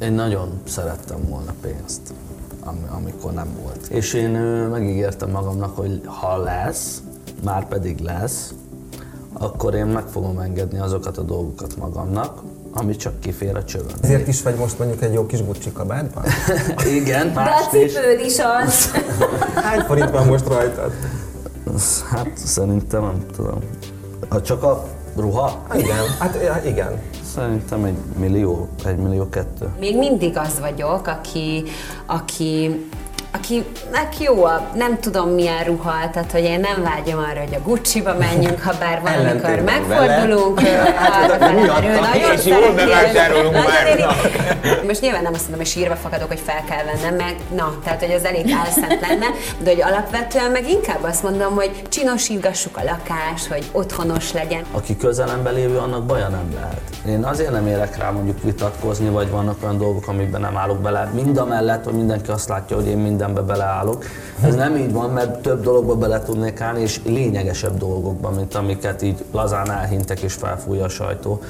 Én nagyon szerettem volna pénzt, am- amikor nem volt. És én megígértem magamnak, hogy ha lesz, már pedig lesz, akkor én meg fogom engedni azokat a dolgokat magamnak, ami csak kifér a csövön. Ezért is vagy most mondjuk egy jó kis Gucci kabátban? Igen, De a cipőd is az. Hány forint van most rajtad? Hát szerintem nem tudom. Ha csak a ruha, Igen, hát igen. Szerintem egy millió, egy millió kettő. Még mindig az vagyok, aki, aki akinek jó a nem tudom milyen ruha, tehát hogy én nem vágyom arra, hogy a Gucci-ba menjünk, ha bár van, amikor megfordulunk, Hát, nagyon szereti. Most nyilván nem azt mondom, hogy sírva fakadok, hogy fel kell vennem, meg na, tehát hogy az elég álszent lenne, de hogy alapvetően meg inkább azt mondom, hogy csinosítgassuk a lakás, hogy otthonos legyen. Aki közelembe lévő, annak baja nem lehet. Én azért nem érek rá mondjuk vitatkozni, vagy vannak olyan dolgok, amikben nem állok bele. Mind a mellett, hogy mindenki azt látja, hogy én mindenbe beleállok. Ez nem így van, mert több dologba bele tudnék állni, és lényegesebb dolgokban, mint amiket így lazán elhintek és felfújja a sajtó.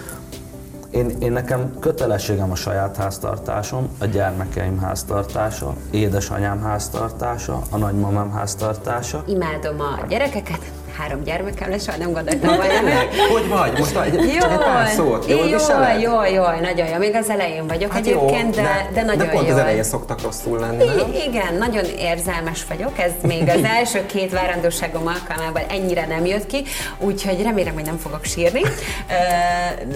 Én, én nekem kötelességem a saját háztartásom, a gyermekeim háztartása, édesanyám háztartása, a nagymamám háztartása. Imádom a gyerekeket, három gyermekem lesz, soha nem gondoltam volna. Hogy vagy? Most egy, csak egy pár szót. Jól jól, jól, jól, nagyon jó. Még az elején vagyok Hát egyébként, jó, de, de, nagyon de pont jó. az elején szoktak rosszul lenni, nem? I- Igen, nagyon érzelmes vagyok, ez még az első két várandóságom alkalmával ennyire nem jött ki, úgyhogy remélem, hogy nem fogok sírni.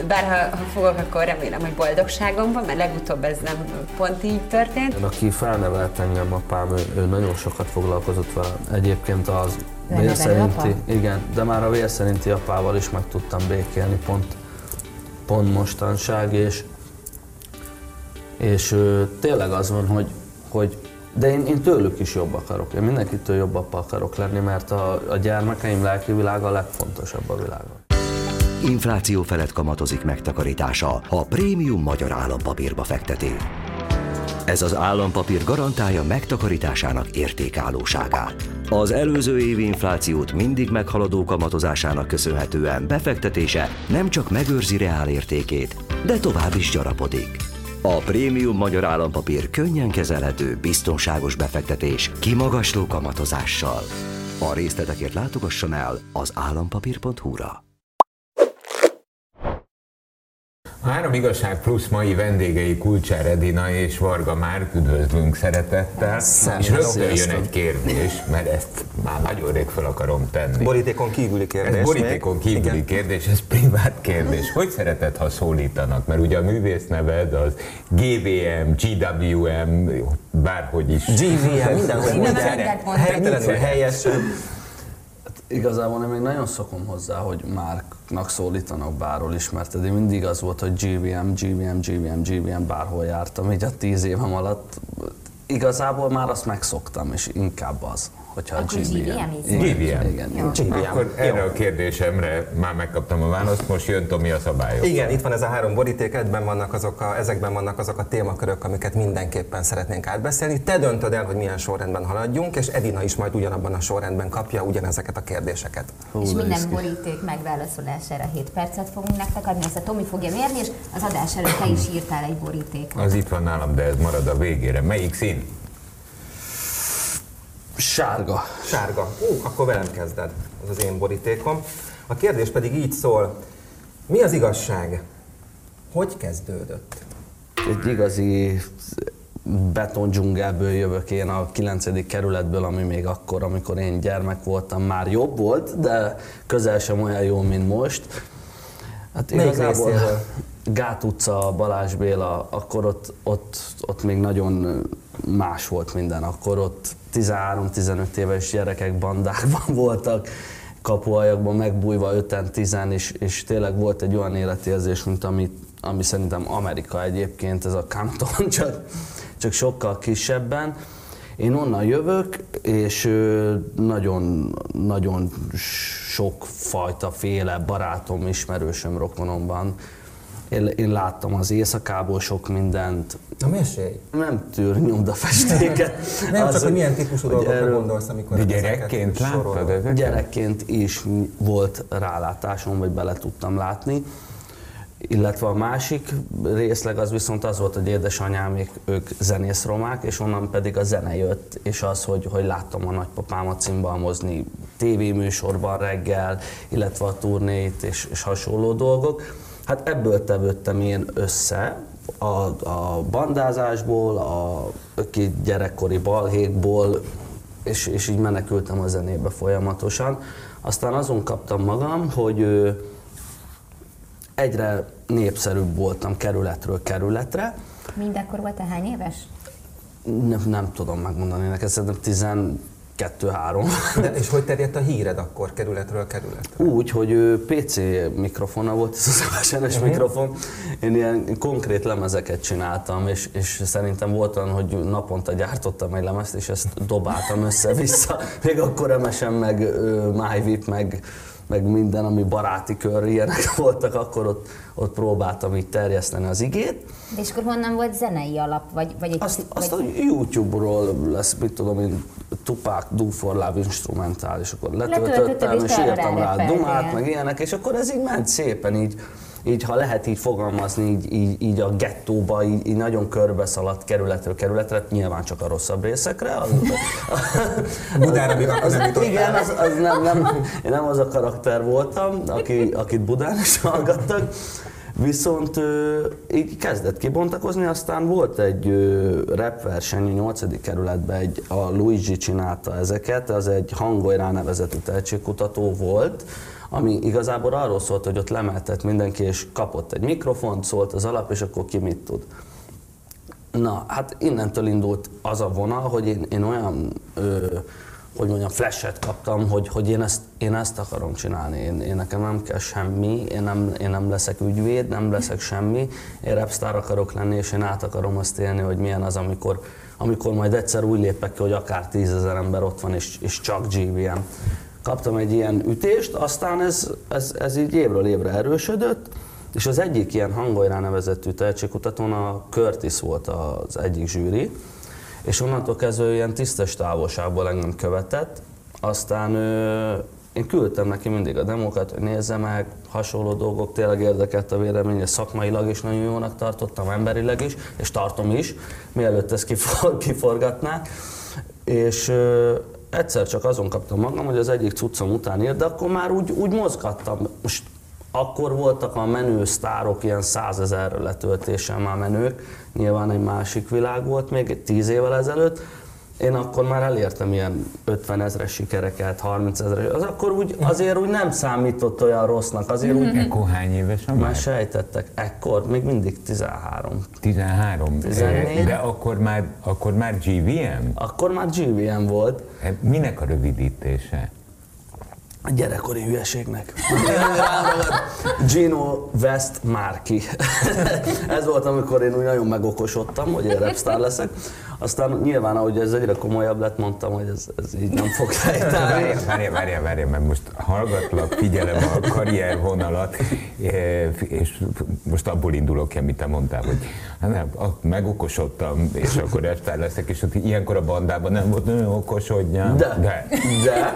Bár ha, ha fogok, akkor remélem, hogy boldogságomban, mert legutóbb ez nem pont így történt. Aki felnevelt engem, apám, ő, ő nagyon sokat foglalkozott vele. Egyébként az vér szerinti, apa? igen, de már a vér szerinti apával is meg tudtam békélni pont, pont mostanság, és, és ö, tényleg az van, hogy, hogy de én, én tőlük is jobb akarok, én mindenkitől jobb apa akarok lenni, mert a, a gyermekeim lelki világa a legfontosabb a világon. Infláció felett kamatozik megtakarítása, ha prémium magyar állampapírba fekteti. Ez az állampapír garantálja megtakarításának értékállóságát. Az előző évi inflációt mindig meghaladó kamatozásának köszönhetően befektetése nem csak megőrzi reálértékét, de tovább is gyarapodik. A prémium magyar állampapír könnyen kezelhető, biztonságos befektetés kimagasló kamatozással. A részletekért látogasson el az állampapír.hu-ra. A Három igazság plusz mai vendégei Kulcsár Edina és Varga Márk, üdvözlünk szeretettel. És rögtön jön egy kérdés, mert ezt már nagyon rég fel akarom tenni. Borítékon kívüli kérdés. Ez borítékon még. kívüli Igen. kérdés, ez privát kérdés. Hogy szereted, ha szólítanak? Mert ugye a művész neved az GVM, GWM, bárhogy is. GVM, mindenhol mondtak. Helytelenül helyes. Igazából én még nagyon szokom hozzá, hogy Márknak szólítanak bárhol is, mert eddig mindig az volt, hogy GVM, GVM, GVM, GVM, bárhol jártam, így a tíz évem alatt. Igazából már azt megszoktam, és inkább az, hogyha Akkor a GVM. GVM is. Igen, Jó. GVM. Akkor erre a kérdésemre már megkaptam a választ, most jön Tomi a szabályok. Igen, itt van ez a három boríték, ebben vannak azok a, ezekben vannak azok a témakörök, amiket mindenképpen szeretnénk átbeszélni. Te döntöd el, hogy milyen sorrendben haladjunk, és Edina is majd ugyanabban a sorrendben kapja ugyanezeket a kérdéseket. Hú, és de minden boríték megválaszolására 7 percet fogunk nektek adni, ezt a Tomi fogja mérni, és az adás előtt te is írtál egy borítékot. Az itt van nálam, de ez marad a végére. Melyik szín? Sárga. Sárga. Ú, akkor velem kezded. Ez az én borítékom. A kérdés pedig így szól. Mi az igazság? Hogy kezdődött? Egy igazi beton dzsungelből jövök én a 9. kerületből, ami még akkor, amikor én gyermek voltam, már jobb volt, de közel sem olyan jó, mint most. Hát Melyik igazából részéről? Gát utca, Balázs Béla, akkor ott, ott, ott még nagyon más volt minden. Akkor ott 13-15 éves gyerekek bandákban voltak, kapuajakban megbújva 5 tizen és, és tényleg volt egy olyan életérzés, mint ami, ami szerintem Amerika egyébként, ez a Compton, csak, csak sokkal kisebben. Én onnan jövök, és nagyon, nagyon sok fajta féle barátom, ismerősöm, rokonomban. Én, én láttam az éjszakából sok mindent, Na mesélj! nem tűr nyomdafestéket. Nem Az, csak, hogy milyen típusú hogy dolgokra erről gondolsz, amikor De ezeket gyerekként láttad ezeket? Gyerekként is volt rálátásom, vagy bele tudtam látni. illetve a másik részleg az viszont az volt, hogy édesanyámék ők zenész romák, és onnan pedig a zene jött, és az, hogy, hogy láttam a nagypapámat cimbalmozni tévéműsorban reggel, illetve a turnéit és, és hasonló dolgok. Hát ebből tevődtem én össze, a, a bandázásból, a ki gyerekkori balhékból, és, és így menekültem a zenébe folyamatosan. Aztán azon kaptam magam, hogy egyre népszerűbb voltam kerületről kerületre. Mindekkor volt hány éves? Nem, nem tudom megmondani neked, szerintem 12-3. De, és hogy terjedt a híred akkor kerületről kerületre? Úgy, hogy PC mikrofona volt, ez az SMS uh-huh. mikrofon. Én ilyen konkrét lemezeket csináltam, és, és szerintem volt olyan, hogy naponta gyártottam egy lemezt, és ezt dobáltam össze-vissza. Még akkor MSM, meg MyVip, meg meg minden, ami baráti kör, ilyenek voltak, akkor ott, ott próbáltam így terjeszteni az igét. De és akkor honnan volt zenei alap? Vagy, vagy egy, azt, vagy... azt a YouTube-ról lesz, mit tudom én, for Love instrumentál, és akkor letöltöttem, és írtam rá dumát, meg ilyenek, és akkor ez így ment szépen így így ha lehet így fogalmazni, így, így, így a gettóba, így, így nagyon körbe szaladt kerületről kerületre, nyilván csak a rosszabb részekre. Az, Budára még akkor nem Igen, az, az nem, nem, én nem az a karakter voltam, aki, akit Budán is hallgattak. Viszont így kezdett kibontakozni, aztán volt egy rap verseny a 8. kerületben, egy, a Luigi csinálta ezeket, az egy Hangolyrá nevezetű tehetségkutató volt, ami igazából arról szólt, hogy ott lemeltett mindenki, és kapott egy mikrofont, szólt az alap, és akkor ki mit tud. Na, hát innentől indult az a vonal, hogy én, én olyan, ö, hogy mondjam, flashet kaptam, hogy, hogy én, ezt, én ezt akarom csinálni. Én, én nekem nem kell semmi, én nem, én nem leszek ügyvéd, nem leszek semmi, én rapstar akarok lenni, és én át akarom azt élni, hogy milyen az, amikor, amikor majd egyszer úgy lépek ki, hogy akár tízezer ember ott van, és, és csak GVM kaptam egy ilyen ütést, aztán ez, ez, ez így évről évre erősödött, és az egyik ilyen hangolyrá nevezetű tehetségkutatón a Curtis volt az egyik zsűri, és onnantól kezdve ilyen tisztes távolságból engem követett, aztán ö, én küldtem neki mindig a demókat, hogy nézze meg, hasonló dolgok, tényleg érdekelt a véleménye, szakmailag is nagyon jónak tartottam, emberileg is, és tartom is, mielőtt ezt kifor, kiforgatnák. És egyszer csak azon kaptam magam, hogy az egyik cuccom után írt, de akkor már úgy, úgy mozgattam. Most akkor voltak a menő sztárok, ilyen százezer letöltéssel már menők, nyilván egy másik világ volt még tíz évvel ezelőtt, én akkor már elértem ilyen 50 ezres sikereket, 30 ezres, az akkor úgy, azért úgy nem számított olyan rossznak, azért úgy... Ekkor hány éves a Már sejtettek, ekkor még mindig 13. 13? 14. De akkor már, akkor már GVM? Akkor már GVM volt. Minek a rövidítése? A gyerekkori hülyeségnek. Gino West Marki. Ez volt, amikor én úgy nagyon megokosodtam, hogy én rapstar leszek. Aztán nyilván, ahogy ez egyre komolyabb lett, mondtam, hogy ez, ez így nem fog helytállni. Várjál, várjál, várjál, mert most hallgatlak, figyelem a karriervonalat, és most abból indulok ki, amit te mondtál, hogy hát nem, megokosodtam, és akkor rapstar leszek, és ilyenkor a bandában nem volt nagyon okosodjam. De, de, de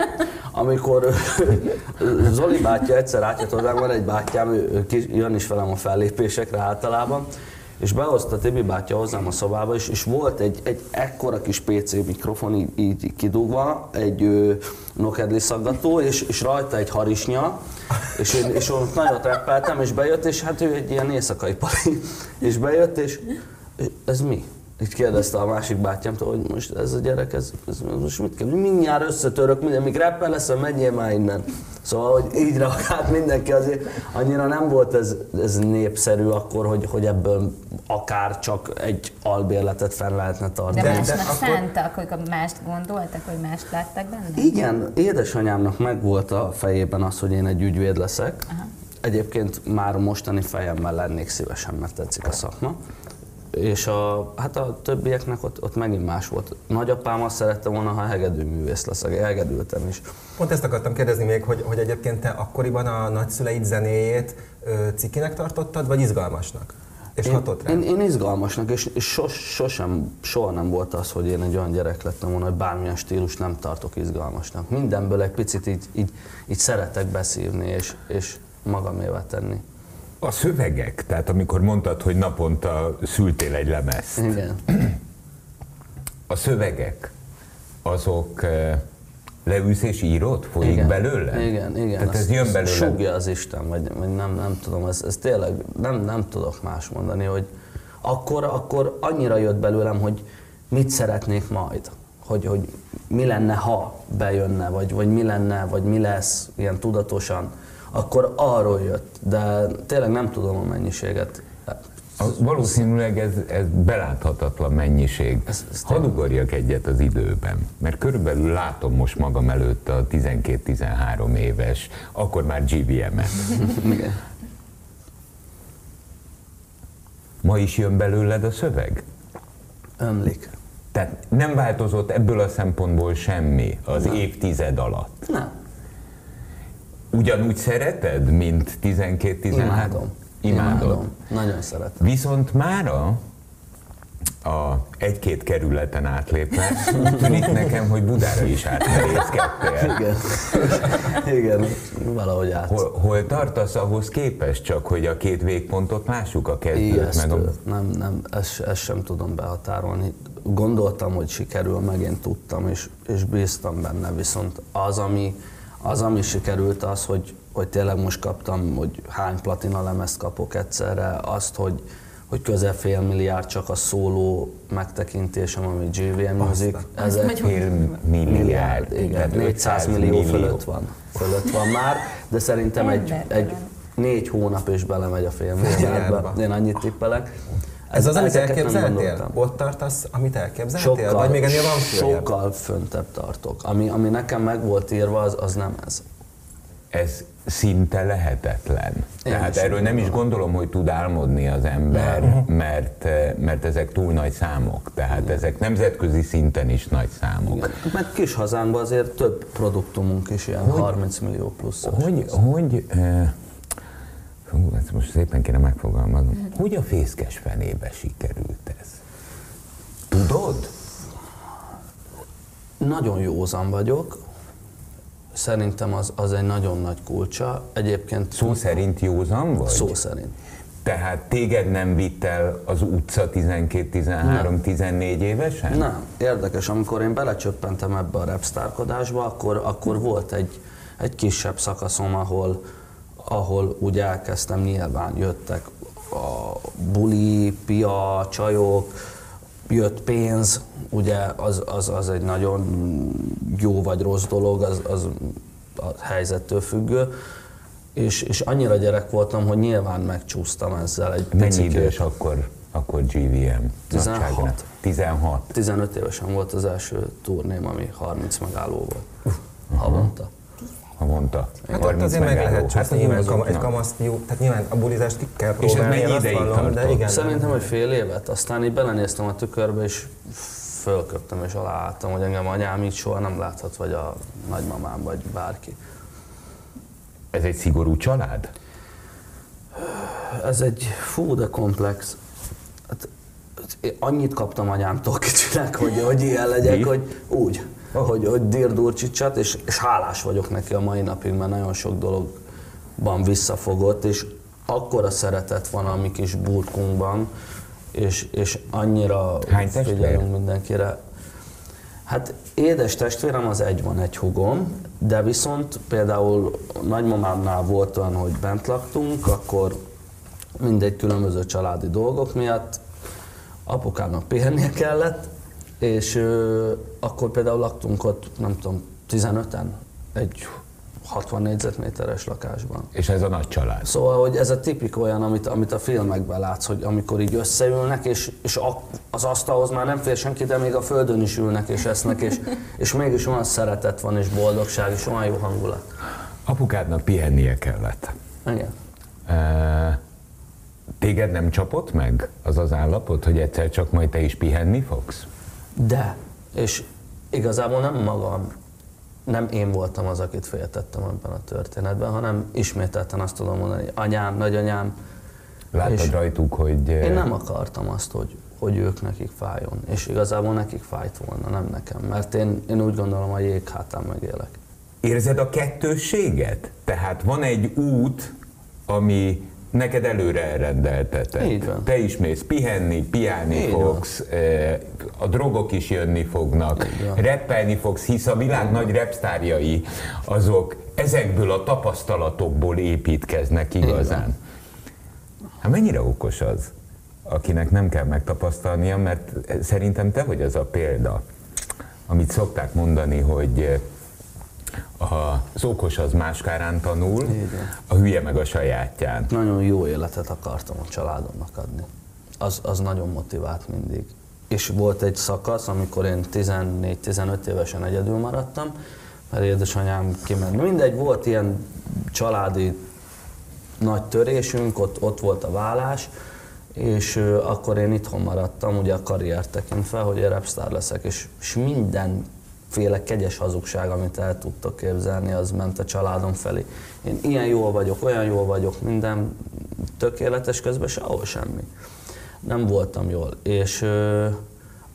amikor Zoli bátyja egyszer átjött hozzám, van egy bátyám, ő, jön is velem a fellépésekre általában, és behozta Tibi bátya hozzám a szobába, és, és volt egy, egy ekkora kis PC mikrofon így, így kidugva, egy ö, nokedli szaggató, és, és rajta egy harisnya, és én, és ott nagyot reppeltem, és bejött, és hát ő egy ilyen éjszakai pali, és bejött, és ez mi? Így kérdezte a másik bátyámtól, hogy most ez a gyerek, ez, ez most mit kell, mindjárt összetörök, minden, míg rappel leszem, menjél már innen. Szóval, hogy így reagált mindenki, azért annyira nem volt ez, ez népszerű akkor, hogy, hogy ebből akár csak egy albérletet fel lehetne tartani. De másnak de, de szántak, akkor... hogy mást gondoltak, hogy mást láttak benne? Igen, édesanyámnak megvolt a fejében az, hogy én egy ügyvéd leszek. Aha. Egyébként már mostani fejemmel lennék szívesen, mert tetszik a szakma és a, hát a többieknek ott, ott megint más volt. Nagyapám azt szerette volna, ha hegedűművész leszek, elgedültem is. Pont ezt akartam kérdezni még, hogy, hogy egyébként te akkoriban a nagyszüleid zenéjét ö, cikinek tartottad, vagy izgalmasnak? És én, hatott rá? Én, én izgalmasnak, és, és sos, sosem, soha nem volt az, hogy én egy olyan gyerek lettem volna, hogy bármilyen stílus nem tartok izgalmasnak. Mindenből egy picit így, így, így szeretek beszívni, és, és magamévá tenni. A szövegek, tehát amikor mondtad, hogy naponta szültél egy lemezt, Igen. a szövegek, azok eh, leülsz és írod? Folyik igen. belőle? Igen, igen. Tehát ez jön belőle? Súgja az Isten, vagy, vagy nem, nem tudom, ez, ez tényleg nem, nem tudok más mondani, hogy akkor, akkor annyira jött belőlem, hogy mit szeretnék majd, hogy, hogy mi lenne, ha bejönne, vagy, vagy mi lenne, vagy mi lesz, ilyen tudatosan, akkor arról jött, de tényleg nem tudom a mennyiséget. A, valószínűleg ez, ez beláthatatlan mennyiség. Ez- ez Hadd ugorjak egyet az időben, mert körülbelül látom most magam előtt a 12-13 éves, akkor már. Igen. Ma is jön belőled a szöveg? Ömlik. Tehát nem változott ebből a szempontból semmi az évtized alatt. Nem. Ugyanúgy szereted, mint 12-13? Imádom. Imádod. Nagyon szeretem. Viszont mára a egy-két kerületen átlépve tűnik nekem, hogy Budára is átmerészkedtél. Igen. Igen, valahogy át. Hol, hol tartasz ahhoz képest csak, hogy a két végpontot lássuk a kezdőt, meg a... Nem, nem, ezt, ezt sem tudom behatárolni. Gondoltam, hogy sikerül, meg én tudtam, és, és bíztam benne, viszont az, ami, az, ami sikerült, az, hogy, hogy tényleg most kaptam, hogy hány platina lemezt kapok egyszerre, azt, hogy, hogy közel fél milliárd csak a szóló megtekintésem, ami GVM Music. Ezek Fél milliárd, igen, tehát 400 500 millió, fölött van. Fölött van már, de szerintem egy, egy négy hónap is belemegy a fél milliárdba. Én annyit tippelek. Ez az, amit elképzeltél? Ott tartasz, amit elképzeltél? Sokkal, Vagy még ennél van följebb? sokkal föntebb tartok. Ami, ami nekem meg volt írva, az, az nem ez. Ez szinte lehetetlen. Én Tehát erről nem is gondolom. hogy tud álmodni az ember, mert, mert ezek túl nagy számok. Tehát ezek nemzetközi szinten is nagy számok. Igen. Meg kis hazánkban azért több produktumunk is ilyen 30 millió plusz. Hogy, hogy eh, hú, ezt most szépen kéne megfogalmaznom, hogy a fészkes fenébe sikerült ez? Tudod? Nagyon józan vagyok. Szerintem az, az egy nagyon nagy kulcsa. Egyébként Szó szerint józan vagy? szó szerint. Tehát téged nem vitt el az utca 12-13-14 évesen? Nem, érdekes, amikor én belecsöppentem ebbe a repsztárkodásba, akkor, akkor volt egy, egy kisebb szakaszom, ahol, ahol úgy elkezdtem, nyilván jöttek a buli, pia, csajok, jött pénz, ugye az, az, az egy nagyon jó vagy rossz dolog, az, az a helyzettől függő, és, és annyira gyerek voltam, hogy nyilván megcsúsztam ezzel egy Mennyi picikét. idős akkor, akkor GVM? 16. nagyságrend? 16. 15 évesen volt az első turném, ami 30 megálló volt. Havonta. Havonta. Hát ott 30 azért meg lehet Hát csúszni, nyilván azok- kam- egy na. kamaszfiú, tehát nyilván a bulizást ki kell ez próbálni, mennyi én azt ideig vallom, de igen. Szerintem, hogy fél évet, aztán így belenéztem a tükörbe, és fölköptem és aláálltam, hogy engem anyám így soha nem láthat, vagy a nagymamám, vagy bárki. Ez egy szigorú család? Ez egy fú, de komplex. Hát, annyit kaptam anyámtól kicsinek, hogy, hogy ilyen legyek, Mi? hogy úgy, hogy, hogy dirdurcsicsat, és, és hálás vagyok neki a mai napig, mert nagyon sok dologban visszafogott, és akkora szeretet van a mi kis burkunkban, és, és annyira Hány testvér? figyelünk mindenkire. Hát édes testvérem az egy van, egy hugom, de viszont például nagymamámnál volt olyan, hogy bent laktunk, akkor mindegy különböző családi dolgok miatt apukámnak pihennie kellett, és ö, akkor például laktunk ott, nem tudom, 15-en egy 60 négyzetméteres lakásban. És ez a nagy család. Szóval, hogy ez a tipik olyan, amit, amit a filmekben látsz, hogy amikor így összeülnek, és, és a, az asztalhoz már nem fér senki, de még a földön is ülnek és esznek, és, és mégis olyan szeretet van, és boldogság, és olyan jó hangulat. Apukádnak pihennie kellett. Igen. E, Téged nem csapott meg az az állapot, hogy egyszer csak majd te is pihenni fogsz? De, és igazából nem magam, nem én voltam az, akit féltettem ebben a történetben, hanem ismételten azt tudom mondani, anyám, nagyanyám, Láttad rajtuk, hogy... eh, Én nem akartam azt, hogy, hogy ők nekik fájjon. És igazából nekik fájt volna, nem nekem. Mert én, én úgy gondolom, a jég hátán megélek. Érzed a kettősséget? Tehát van egy út, ami neked előre elrendeltetek. Így van. Te is mész pihenni, piálni Így fogsz, eh, a drogok is jönni fognak, Így van. reppelni fogsz, hisz a világ nagy repsztárjai azok ezekből a tapasztalatokból építkeznek igazán. Hát mennyire okos az, akinek nem kell megtapasztalnia, mert szerintem te vagy az a példa, amit szokták mondani, hogy eh, az okos az máskárán tanul, a hülye meg a sajátján. Nagyon jó életet akartam a családomnak adni. Az, az nagyon motivált mindig. És volt egy szakasz, amikor én 14-15 évesen egyedül maradtam, mert édesanyám kiment. Mindegy, volt ilyen családi nagy törésünk, ott, ott volt a vállás, és akkor én itthon maradtam, ugye a karriert tekintve, hogy én rapstar leszek, és, és mindenféle kegyes hazugság, amit el tudtok képzelni, az ment a családom felé. Én ilyen jól vagyok, olyan jól vagyok, minden tökéletes, közben sehol semmi. Nem voltam jól, és ö,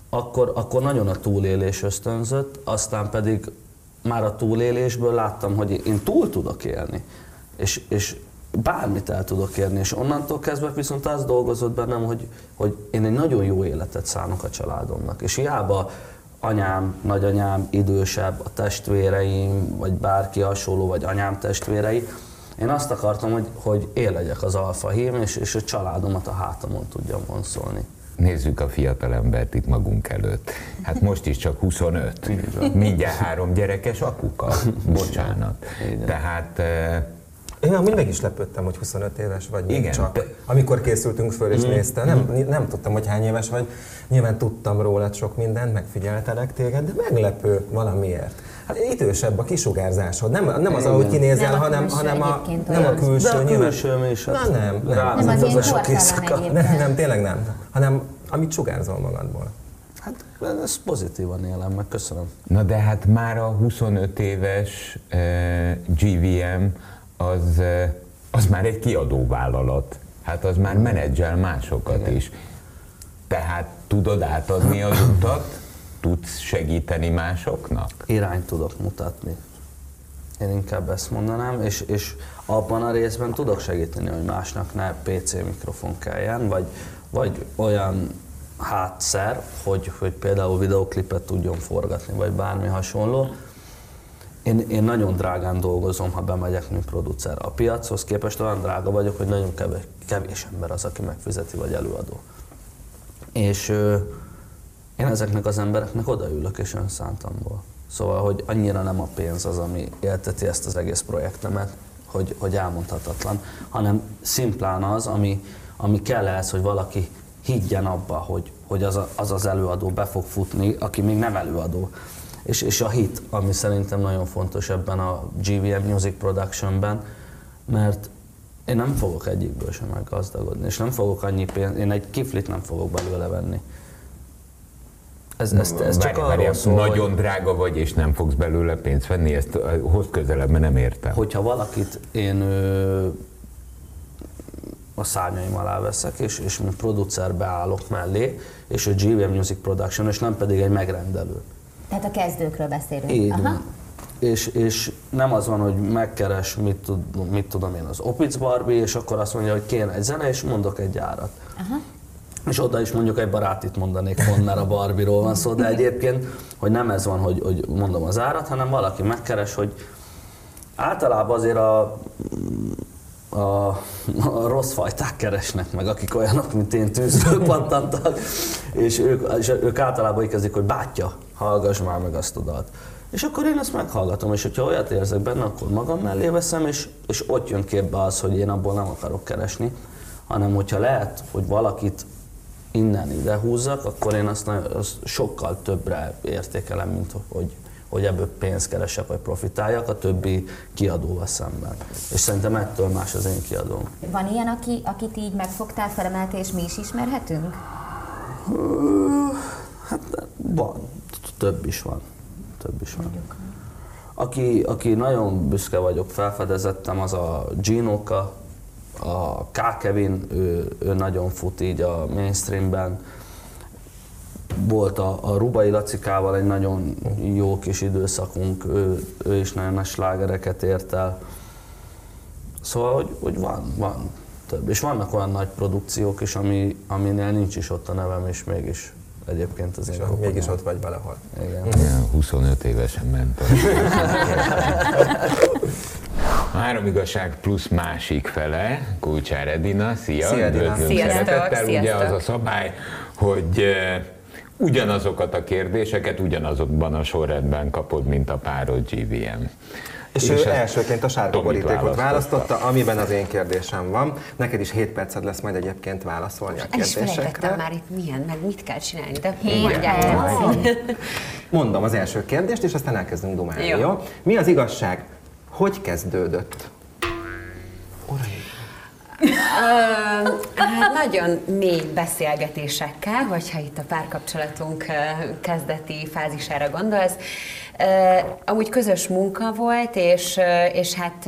akkor, akkor nagyon a túlélés ösztönzött, aztán pedig már a túlélésből láttam, hogy én túl tudok élni, és, és bármit el tudok érni, és onnantól kezdve viszont az dolgozott bennem, hogy, hogy én egy nagyon jó életet szánok a családomnak, és hiába anyám, nagyanyám, idősebb, a testvéreim, vagy bárki hasonló, vagy anyám testvérei, én azt akartam, hogy, hogy én legyek az alfa hím, és, és a családomat a hátamon tudjam vonszolni. Nézzük a fiatalembert itt magunk előtt. Hát most is csak 25. Mindjárt három gyerekes apuka. Bocsánat. Tehát eh, Én már mindig is lepődtem, hogy 25 éves vagy még Igen, csak. Amikor készültünk föl és nézte, nem, nem tudtam, hogy hány éves vagy. Nyilván tudtam rólad sok mindent, megfigyeltelek téged, de meglepő valamiért. Hát idősebb a kisugárzásod. Nem, nem az, ahogy kinézel, Nem hanem, hanem a, nem a külső. De a nyilván- külsőm is, Na nem, nem. rám- Nem az az a sok éjszaka. Nem, nem, tényleg nem. Hanem amit sugárzol magadból. Hát ezt pozitívan élem, meg köszönöm. Na de hát már a 25 éves eh, GVM az, az már egy kiadóvállalat. Hát az már menedzsel másokat is. Tehát tudod átadni az utat? Tudsz segíteni másoknak? irányt tudok mutatni. Én inkább ezt mondanám, és, és abban a részben tudok segíteni, hogy másnak ne PC mikrofon kelljen, vagy, vagy olyan hátszer, hogy, hogy például videoklipet tudjon forgatni, vagy bármi hasonló. Én, én nagyon drágán dolgozom, ha bemegyek, mint producer. A piachoz képest olyan drága vagyok, hogy nagyon kevés, kevés ember az, aki megfizeti, vagy előadó. És ö, én ezeknek az embereknek odaülök és önszántamból. Szóval, hogy annyira nem a pénz az, ami élteti ezt az egész projektemet, hogy, hogy elmondhatatlan, hanem szimplán az, ami, ami kell ehhez, hogy valaki higgyen abba, hogy, hogy az, a, az az előadó be fog futni, aki még nem előadó. És, és a hit, ami szerintem nagyon fontos ebben a GVM Music Productionben, mert én nem fogok egyikből sem meggazdagodni, és nem fogok annyi pénzt, én egy kiflit nem fogok belőle venni. Ez, ez, ez csak Várjál, arról szól, Nagyon hogy, drága vagy, és nem fogsz belőle pénzt venni? Ezt hoz közelebb, mert nem értem. hogyha valakit én ö, a szárnyaim alá veszek, és, és mint producer beállok mellé, és a GVM Music Production, és nem pedig egy megrendelő. Tehát a kezdőkről beszélünk. Így Aha. van. És, és nem az van, hogy megkeres, mit, tud, mit tudom én, az Opic Barbie, és akkor azt mondja, hogy kéne egy zene, és mondok egy árat. Aha. És oda is mondjuk egy barátit mondanék, pont mert a Barbie-ról van szó, de egyébként, hogy nem ez van, hogy, hogy mondom az árat, hanem valaki megkeres, hogy általában azért a, a, a rossz fajták keresnek meg, akik olyanok, mint én tűzről pattantak, és ők, és ők általában így kezdik, hogy bátya, hallgass már meg azt a dalt. És akkor én ezt meghallgatom, és hogyha olyat érzek benne, akkor magam mellé veszem, és, és ott jön képbe az, hogy én abból nem akarok keresni, hanem hogyha lehet, hogy valakit innen ide húzzak, akkor én azt, nagyon- azt sokkal többre értékelem, mint hogy, hogy ebből pénzt keresek, vagy profitáljak a többi kiadóval szemben. És szerintem ettől más az én kiadóm. Van ilyen, aki, akit így megfogtál, felemeltél, és mi is ismerhetünk? Hát van, több is van. Több is van. Aki, aki nagyon büszke vagyok, felfedezettem, az a Ginoka, a K. Kevin, ő, ő nagyon fut így a mainstreamben. Volt a, a Rubai Lacikával egy nagyon jó kis időszakunk, ő, ő is nagyon nagy slágereket ért el. Szóval, hogy, hogy van, van. több. És vannak olyan nagy produkciók is, ami, aminél nincs is ott a nevem, és mégis egyébként az én mégis ott vagy valahol. Igen. Ilyen 25 évesen ment. A három igazság plusz másik fele, Kulcsár Edina, szia, Szia, Edina. üdvözlünk Sziasztok, szeretettel. Ugye az a szabály, hogy ugyanazokat a kérdéseket ugyanazokban a sorrendben kapod, mint a párod GVM. És, ő ezt elsőként a sárga borítékot választotta. amiben az én kérdésem van. Neked is 7 perced lesz majd egyébként válaszolni a El is felejtettem kérdésekre. már itt milyen, meg mit kell csinálni, de Hét. Mondom az első kérdést, és aztán elkezdünk dumálni, jó? Mi az igazság? Hogy kezdődött? Ö, Hát nagyon mély beszélgetésekkel, hogyha itt a párkapcsolatunk kezdeti fázisára gondolsz. Amúgy közös munka volt, és, és hát,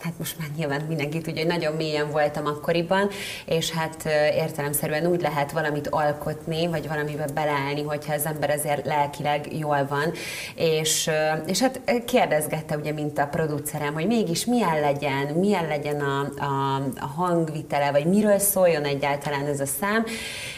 hát most már nyilván mindenki tudja, hogy nagyon mélyen voltam akkoriban, és hát értelemszerűen úgy lehet valamit alkotni, vagy valamibe beleállni, hogyha az ember azért lelkileg jól van. És, és hát kérdezgette ugye, mint a producerem, hogy mégis milyen legyen, milyen legyen a, a, a hangvitele, vagy miről szóljon egyáltalán ez a szám.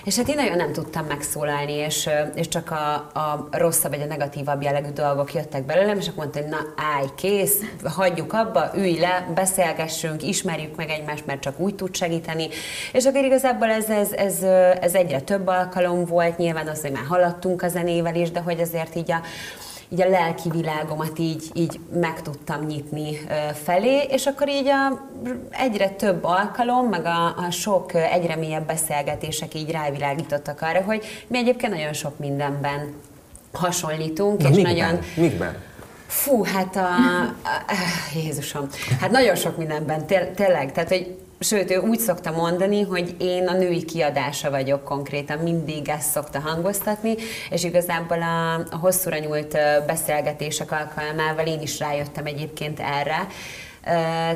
És hát én nagyon nem tudtam megszólalni, és, és csak a, a rosszabb vagy a negatívabb jellegű dolgok jöttek belőlem, és akkor mondta, hogy na állj, kész, hagyjuk abba, ülj le, beszélgessünk, ismerjük meg egymást, mert csak úgy tud segíteni. És akkor igazából ez, ez, ez, ez egyre több alkalom volt, nyilván az, hogy már haladtunk a zenével is, de hogy azért így a, így a lelki világomat így, így meg tudtam nyitni felé, és akkor így a, egyre több alkalom, meg a, a sok egyre mélyebb beszélgetések így rávilágítottak arra, hogy mi egyébként nagyon sok mindenben hasonlítunk, Na, és mikben? nagyon... Mikben? Fú, hát a, a, Jézusom, hát nagyon sok mindenben, té- tényleg, tehát hogy Sőt, ő úgy szokta mondani, hogy én a női kiadása vagyok konkrétan, mindig ezt szokta hangoztatni, és igazából a, a hosszúra nyúlt beszélgetések alkalmával én is rájöttem egyébként erre,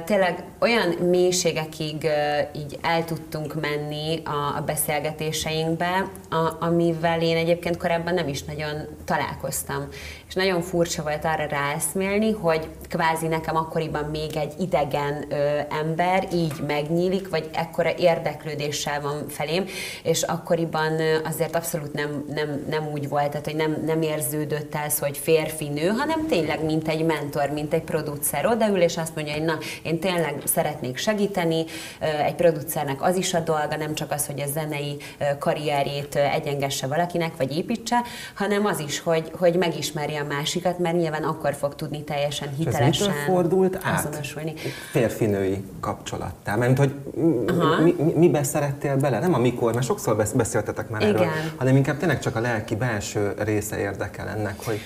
Tényleg olyan mélységekig így el tudtunk menni a, beszélgetéseinkbe, amivel én egyébként korábban nem is nagyon találkoztam. És nagyon furcsa volt arra ráeszmélni, hogy kvázi nekem akkoriban még egy idegen ö, ember így megnyílik, vagy ekkora érdeklődéssel van felém, és akkoriban ö, azért abszolút nem, nem, nem úgy volt, tehát hogy nem, nem érződött ez, hogy férfi-nő, hanem tényleg mint egy mentor, mint egy producer. Odaül, és azt mondja, hogy na, én tényleg szeretnék segíteni, ö, egy producernek az is a dolga, nem csak az, hogy a zenei karrierjét egyengesse valakinek, vagy építse, hanem az is, hogy, hogy megismerje a másikat, mert nyilván akkor fog tudni teljesen ez hitelesen mitől fordult át? azonosulni. Férfi-női kapcsolattá. Mert hogy Aha. mi, mi, miben szerettél bele? Nem a mikor, mert sokszor besz- beszéltetek már erről, Igen. hanem inkább tényleg csak a lelki belső része érdekel ennek, hogy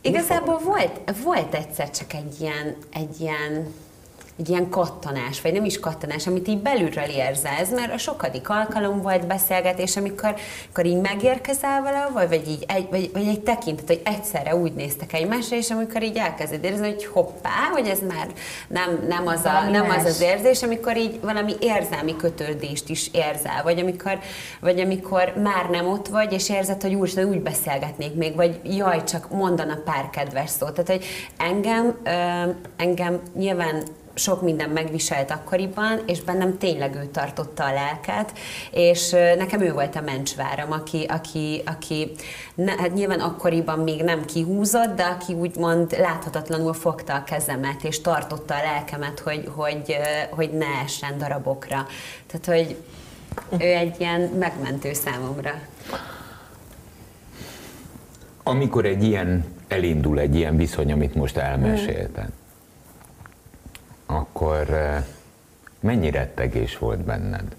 Igazából volt, volt egyszer csak egy ilyen, egy ilyen egy ilyen kattanás, vagy nem is kattanás, amit így belülről érzelsz, mert a sokadik alkalom volt beszélgetés, amikor, amikor így megérkezel valahol, vagy, így egy, vagy, vagy egy tekintet, hogy egyszerre úgy néztek egymásra, és amikor így elkezded érezni, hogy hoppá, hogy ez már nem, nem, az, a, nem az az érzés, amikor így valami érzelmi kötődést is érzel, vagy amikor, vagy amikor már nem ott vagy, és érzed, hogy úristen, úgy beszélgetnék még, vagy jaj, csak mondana pár kedves szót. Tehát, hogy engem, engem nyilván sok minden megviselt akkoriban, és bennem tényleg ő tartotta a lelket, és nekem ő volt a mencsváram, aki, aki, aki ne, hát nyilván akkoriban még nem kihúzott, de aki úgymond láthatatlanul fogta a kezemet, és tartotta a lelkemet, hogy, hogy, hogy ne essen darabokra. Tehát, hogy ő egy ilyen megmentő számomra. Amikor egy ilyen elindul, egy ilyen viszony, amit most elmesélted, akkor eh, mennyi rettegés volt benned?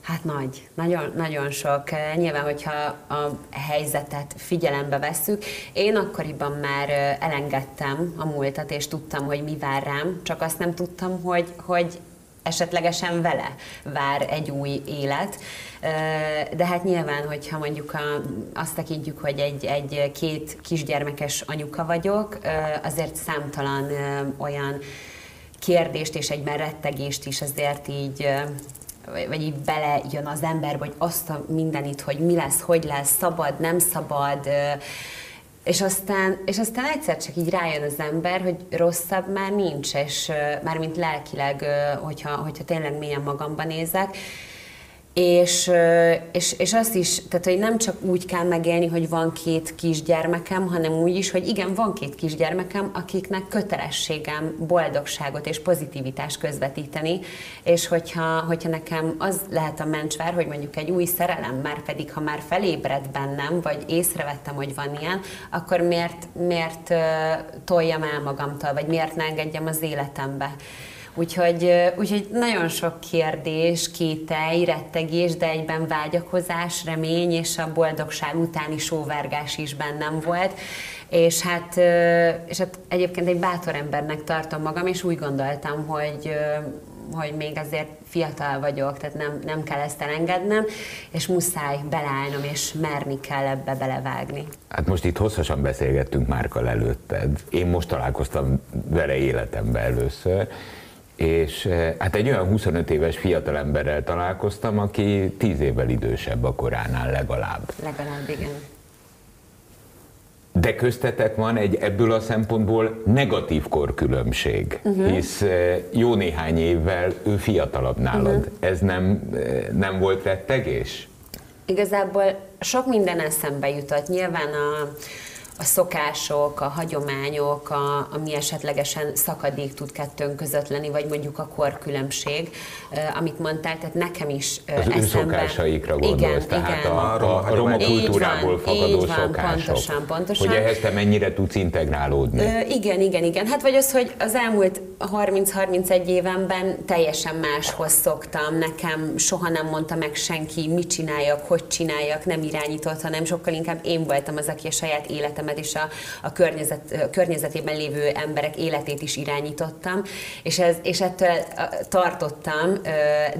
Hát nagy, nagyon, nagyon sok. Eh, Nyilván, hogyha a helyzetet figyelembe vesszük, én akkoriban már eh, elengedtem a múltat, és tudtam, hogy mi vár rám, csak azt nem tudtam, hogy, hogy esetlegesen vele vár egy új élet. De hát nyilván, hogyha mondjuk a, azt tekintjük, hogy egy, egy két kisgyermekes anyuka vagyok, azért számtalan olyan kérdést és egyben rettegést is azért így vagy így belejön az ember, vagy azt a mindenit, hogy mi lesz, hogy lesz, szabad, nem szabad, és aztán, és aztán egyszer csak így rájön az ember, hogy rosszabb már nincs, és mármint lelkileg, hogyha, hogyha tényleg milyen magamban nézek, és, és, és azt is, tehát hogy nem csak úgy kell megélni, hogy van két kisgyermekem, hanem úgy is, hogy igen, van két kisgyermekem, akiknek kötelességem boldogságot és pozitivitást közvetíteni, és hogyha, hogyha nekem az lehet a mencsvár, hogy mondjuk egy új szerelem, már pedig ha már felébred bennem, vagy észrevettem, hogy van ilyen, akkor miért, miért toljam el magamtól, vagy miért ne engedjem az életembe. Úgyhogy, úgyhogy nagyon sok kérdés, kételj, rettegés, de egyben vágyakozás, remény és a boldogság utáni sóvárgás is bennem volt. És hát, és hát egyébként egy bátor embernek tartom magam, és úgy gondoltam, hogy hogy még azért fiatal vagyok, tehát nem, nem kell ezt elengednem, és muszáj beleállnom, és merni kell ebbe belevágni. Hát most itt hosszasan beszélgettünk Márkal előtted. Én most találkoztam vele életemben először, és eh, hát egy olyan 25 éves fiatalemberrel találkoztam, aki 10 évvel idősebb a koránál legalább. Legalább, igen. De köztetek van egy ebből a szempontból negatív korkülönbség, uh-huh. hisz eh, jó néhány évvel ő fiatalabb nálad. Uh-huh. Ez nem, eh, nem volt rettegés? Igazából sok minden eszembe jutott. Nyilván a, a szokások, a hagyományok, a, ami esetlegesen szakadék tud kettőnk között lenni, vagy mondjuk a korkülönbség, amit mondtál, tehát nekem is Az eszembe... szokásaikra gondolsz, igen, tehát igen. a, a, a roma kultúrából fakadó van, szokások. Pontosan, pontosan. Hogy ehhez te mennyire tudsz integrálódni? Uh, igen, igen, igen. Hát vagy az, hogy az elmúlt 30-31 évenben teljesen máshoz szoktam. Nekem soha nem mondta meg senki, mit csináljak, hogy csináljak, nem irányított, hanem sokkal inkább én voltam az, aki a saját életem életemet és a, a, környezet, a környezetében lévő emberek életét is irányítottam, és, ez, és ettől tartottam,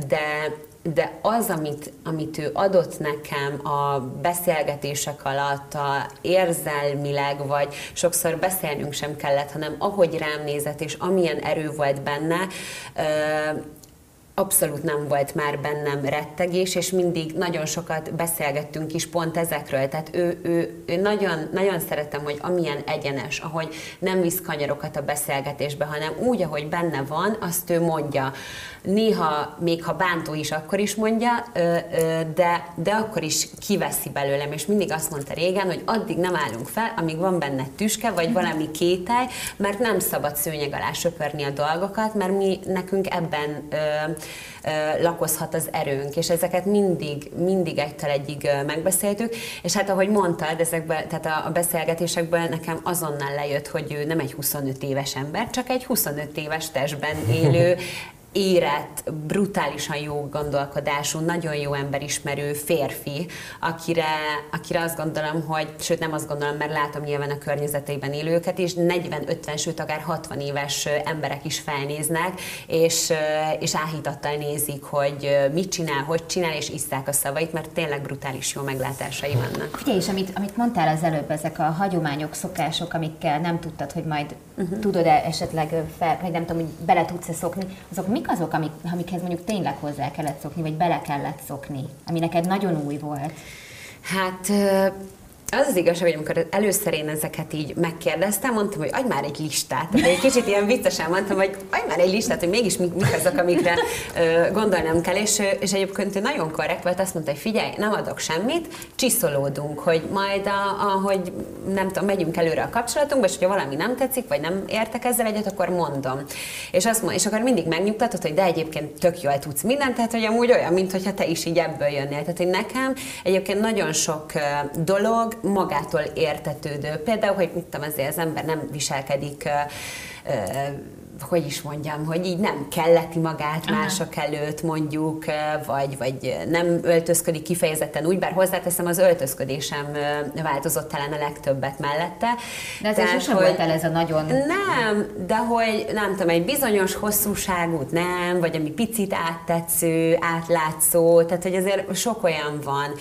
de de az, amit, amit ő adott nekem a beszélgetések alatt, a érzelmileg, vagy sokszor beszélnünk sem kellett, hanem ahogy rám nézett, és amilyen erő volt benne, abszolút nem volt már bennem rettegés, és mindig nagyon sokat beszélgettünk is pont ezekről. Tehát ő, ő, ő nagyon, nagyon szeretem, hogy amilyen egyenes, ahogy nem visz kanyarokat a beszélgetésbe, hanem úgy, ahogy benne van, azt ő mondja. Néha, még ha bántó is, akkor is mondja, de, de akkor is kiveszi belőlem, és mindig azt mondta régen, hogy addig nem állunk fel, amíg van benne tüske, vagy valami kételj, mert nem szabad szőnyeg alá söpörni a dolgokat, mert mi nekünk ebben lakozhat az erőnk, és ezeket mindig, mindig egytel egyig megbeszéltük, és hát ahogy mondtad, ezekben, tehát a, beszélgetésekből nekem azonnal lejött, hogy ő nem egy 25 éves ember, csak egy 25 éves testben élő érett, brutálisan jó gondolkodású, nagyon jó emberismerő férfi, akire, akire azt gondolom, hogy, sőt nem azt gondolom, mert látom nyilván a környezetében élőket, és 40-50, sőt akár 60 éves emberek is felnéznek, és, és áhítattal nézik, hogy mit csinál, hogy csinál, és iszták a szavait, mert tényleg brutális jó meglátásai vannak. Ugye, és amit, amit mondtál az előbb, ezek a hagyományok, szokások, amikkel nem tudtad, hogy majd uh-huh. tudod-e esetleg fel, vagy nem tudom, hogy bele tudsz-e szokni, azok mik azok, amik, amikhez mondjuk tényleg hozzá kellett szokni, vagy bele kellett szokni, ami neked nagyon új volt? Hát az az igazság, hogy amikor először én ezeket így megkérdeztem, mondtam, hogy adj már egy listát. Tehát egy kicsit ilyen viccesen mondtam, hogy adj már egy listát, hogy mégis mik, mik azok, amikre ö, gondolnom kell. És, és egyébként ő nagyon korrekt volt, azt mondta, hogy figyelj, nem adok semmit, csiszolódunk, hogy majd, a, ahogy nem tudom, megyünk előre a kapcsolatunkba, és hogyha valami nem tetszik, vagy nem értek ezzel egyet, akkor mondom. És, azt mond, és akkor mindig megnyugtatott, hogy de egyébként tök jól tudsz mindent, tehát hogy amúgy olyan, mintha te is így ebből jönnél. Tehát, hogy nekem egyébként nagyon sok dolog magától értetődő. Például, hogy mit tudom, azért az ember nem viselkedik hogy is mondjam, hogy így nem kelleti magát Aha. mások előtt mondjuk, vagy, vagy nem öltözködik kifejezetten úgy, bár hozzáteszem, az öltözködésem változott talán a legtöbbet mellette. De azért sosem hogy, volt el ez a nagyon... Nem, de hogy nem tudom, egy bizonyos hosszúságút nem, vagy ami picit áttetsző, átlátszó, tehát hogy azért sok olyan van,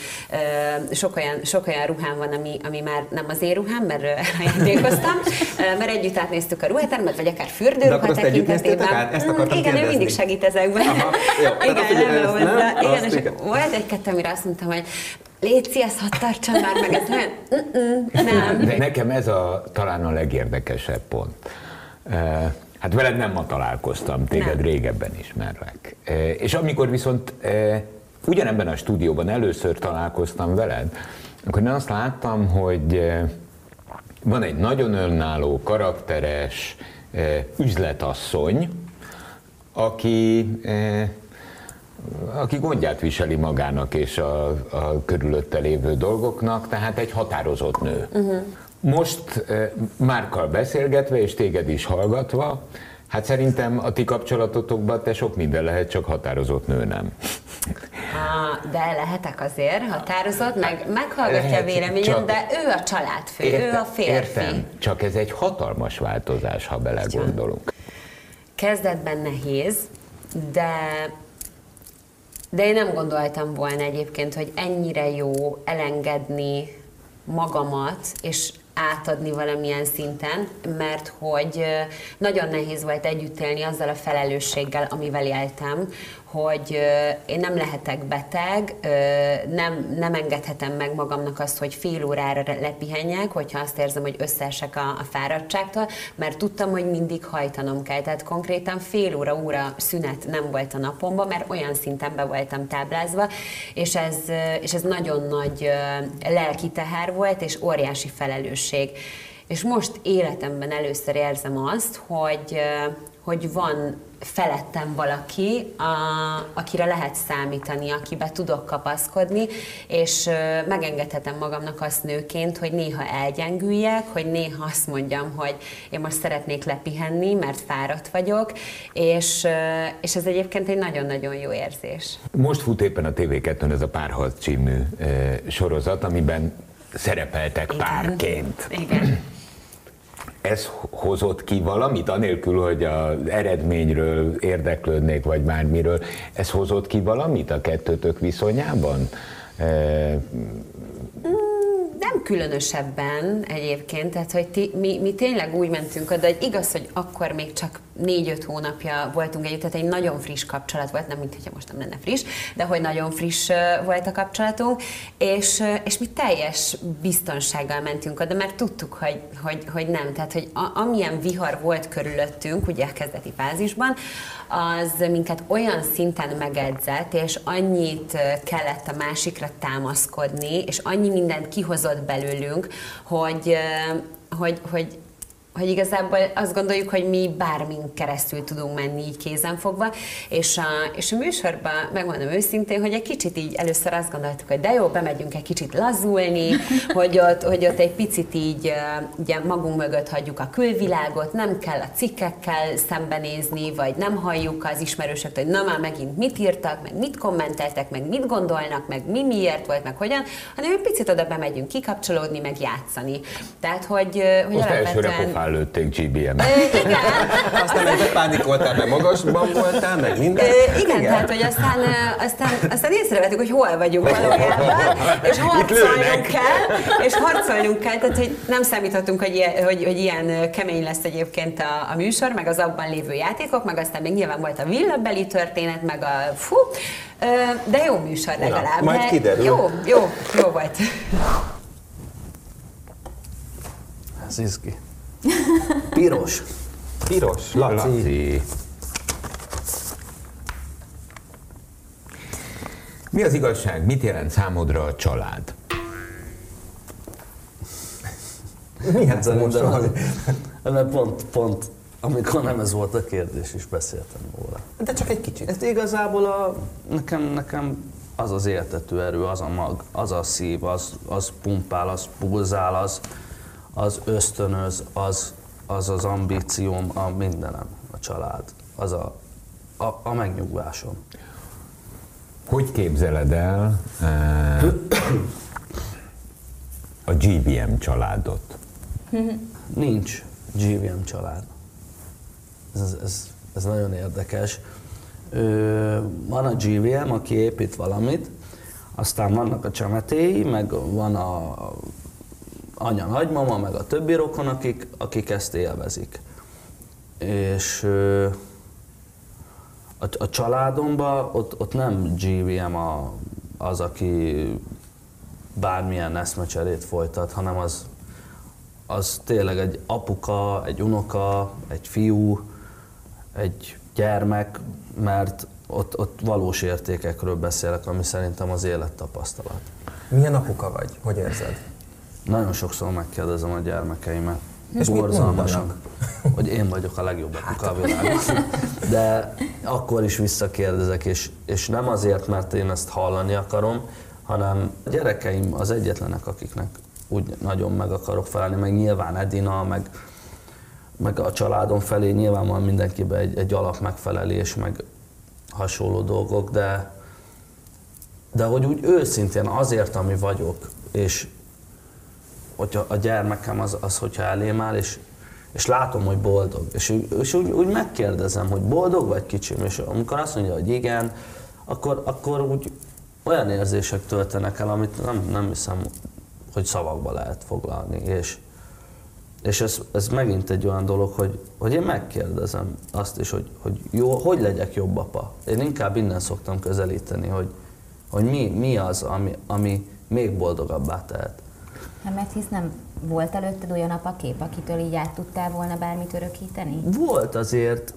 sok olyan, sok olyan ruhám van, ami, ami már nem az én ruhám, mert ajándékoztam, mert együtt átnéztük a ruhatermet, vagy akár fürdőruhát, Akkor azt együtt néztétek át? Ezt akartam Igen, ő kérdezni. mindig segít ezekben. Aha, jó, hát igen, azt ugye nem hozzá. nem, Igen, és igen. volt egy-kettő, amire azt mondtam, hogy Léci, ezt hadd tartsam már meg, ez olyan, nem. De nekem ez a, talán a legérdekesebb pont. Hát veled nem ma találkoztam, téged Nem. régebben ismerlek. És amikor viszont ugyanebben a stúdióban először találkoztam veled, akkor én azt láttam, hogy van egy nagyon önálló, karakteres üzletasszony, aki, aki gondját viseli magának és a, a körülötte lévő dolgoknak, tehát egy határozott nő. Uh-huh. Most Márkkal beszélgetve és téged is hallgatva, hát szerintem a ti kapcsolatotokban te sok minden lehet, csak határozott nő nem. De lehetek azért határozott, meg meghallgatja a véleményem, csak- de ő a családfő, ő a férfi. Értem, csak ez egy hatalmas változás, ha belegondolunk. Kezdetben nehéz, de de én nem gondoltam volna egyébként, hogy ennyire jó elengedni magamat, és átadni valamilyen szinten, mert hogy nagyon nehéz volt együtt élni azzal a felelősséggel, amivel éltem, hogy én nem lehetek beteg, nem, nem engedhetem meg magamnak azt, hogy fél órára lepihenjek, hogyha azt érzem, hogy összeesek a, a fáradtságtól, mert tudtam, hogy mindig hajtanom kell. Tehát konkrétan fél óra, óra szünet nem volt a napomban, mert olyan szinten be voltam táblázva, és ez, és ez nagyon nagy lelki teher volt, és óriási felelősség. És most életemben először érzem azt, hogy, hogy van felettem valaki, a, akire lehet számítani, akibe tudok kapaszkodni, és ö, megengedhetem magamnak azt nőként, hogy néha elgyengüljek, hogy néha azt mondjam, hogy én most szeretnék lepihenni, mert fáradt vagyok, és, ö, és ez egyébként egy nagyon-nagyon jó érzés. Most fut éppen a TV2-n ez a Párharc című eh, sorozat, amiben szerepeltek Igen. párként. Igen. Ez hozott ki valamit, anélkül, hogy az eredményről érdeklődnék, vagy bármiről, ez hozott ki valamit a kettőtök viszonyában? Nem különösebben egyébként, tehát hogy ti, mi, mi tényleg úgy mentünk oda, hogy igaz, hogy akkor még csak négy-öt hónapja voltunk együtt, tehát egy nagyon friss kapcsolat volt, nem mint hogyha most nem lenne friss, de hogy nagyon friss volt a kapcsolatunk, és, és mi teljes biztonsággal mentünk oda, mert tudtuk, hogy, hogy, hogy nem, tehát hogy a, amilyen vihar volt körülöttünk, ugye a kezdeti fázisban, az minket olyan szinten megedzett, és annyit kellett a másikra támaszkodni, és annyi mindent kihozott belőlünk, hogy, hogy, hogy hogy igazából azt gondoljuk, hogy mi bármin keresztül tudunk menni így kézenfogva, és a, és a műsorban megmondom őszintén, hogy egy kicsit így először azt gondoltuk, hogy de jó, bemegyünk egy kicsit lazulni, hogy ott, hogy ott egy picit így ugye magunk mögött hagyjuk a külvilágot, nem kell a cikkekkel szembenézni, vagy nem halljuk az ismerősöktől, hogy na már megint mit írtak, meg mit kommenteltek, meg mit gondolnak, meg mi miért volt, meg hogyan, hanem egy picit oda bemegyünk kikapcsolódni, meg játszani. Tehát, hogy, hogy most alapvetően- pofán lőtték GBM. igen, Aztán egy pánikoltál, meg magasban voltál, meg minden. Ö, igen, igen, tehát hogy aztán, aztán, aztán észrevettük, hogy hol vagyunk valójában, és harcolnunk kell, és harcolnunk kell, tehát hogy nem számítottunk, hogy ilyen, hogy, hogy ilyen kemény lesz egyébként a, a műsor, meg az abban lévő játékok, meg aztán még nyilván volt a villabeli történet, meg a fú, de jó műsor legalább. majd de kiderül. Jó, jó, jó volt. Ez izgi. Piros. Piros, Laci. Laci. Mi az igazság? Mit jelent számodra a család? Milyen Szerintem számos az, mert pont, pont, amikor nem ez volt a kérdés, is beszéltem róla. De csak egy kicsit. Ez igazából a, nekem, nekem az az éltető erő, az a mag, az a szív, az, az pumpál, az pulzál, az, az ösztönöz, az, az az ambícióm, a mindenem, a család, az a, a, a megnyugvásom. Hogy képzeled el eh, a GBM családot? Nincs GVM család. Ez, ez, ez nagyon érdekes. Ö, van a GVM, aki épít valamit, aztán vannak a csemetéi, meg van a anya, nagymama, meg a többi rokon, akik, akik ezt élvezik. és a, a családomban ott, ott nem GVM a, az, aki bármilyen eszmecserét folytat, hanem az, az tényleg egy apuka, egy unoka, egy fiú, egy gyermek, mert ott, ott valós értékekről beszélek, ami szerintem az élettapasztalat. Milyen apuka vagy? Hogy érzed? Nagyon sokszor megkérdezem a gyermekeimet. És mondanak? hogy én vagyok a legjobb apuka a világon. De akkor is visszakérdezek, és, és nem azért, mert én ezt hallani akarom, hanem a gyerekeim az egyetlenek, akiknek úgy nagyon meg akarok felelni, meg nyilván Edina, meg, meg a családom felé nyilván van mindenkiben egy, egy alap megfelelés, meg hasonló dolgok, de, de hogy úgy őszintén azért, ami vagyok, és hogyha a gyermekem az, az hogyha elém áll, és, és látom, hogy boldog, és, és úgy, úgy megkérdezem, hogy boldog vagy kicsim, és amikor azt mondja, hogy igen, akkor, akkor úgy olyan érzések töltenek el, amit nem, nem hiszem, hogy szavakba lehet foglalni, és, és ez, ez megint egy olyan dolog, hogy, hogy én megkérdezem azt is, hogy, hogy jó, hogy legyek jobb apa. Én inkább innen szoktam közelíteni, hogy, hogy mi, mi az, ami, ami még boldogabbá tehet. Nem, mert hisz nem volt előtted olyan apakép, akitől így át tudtál volna bármit örökíteni? Volt azért,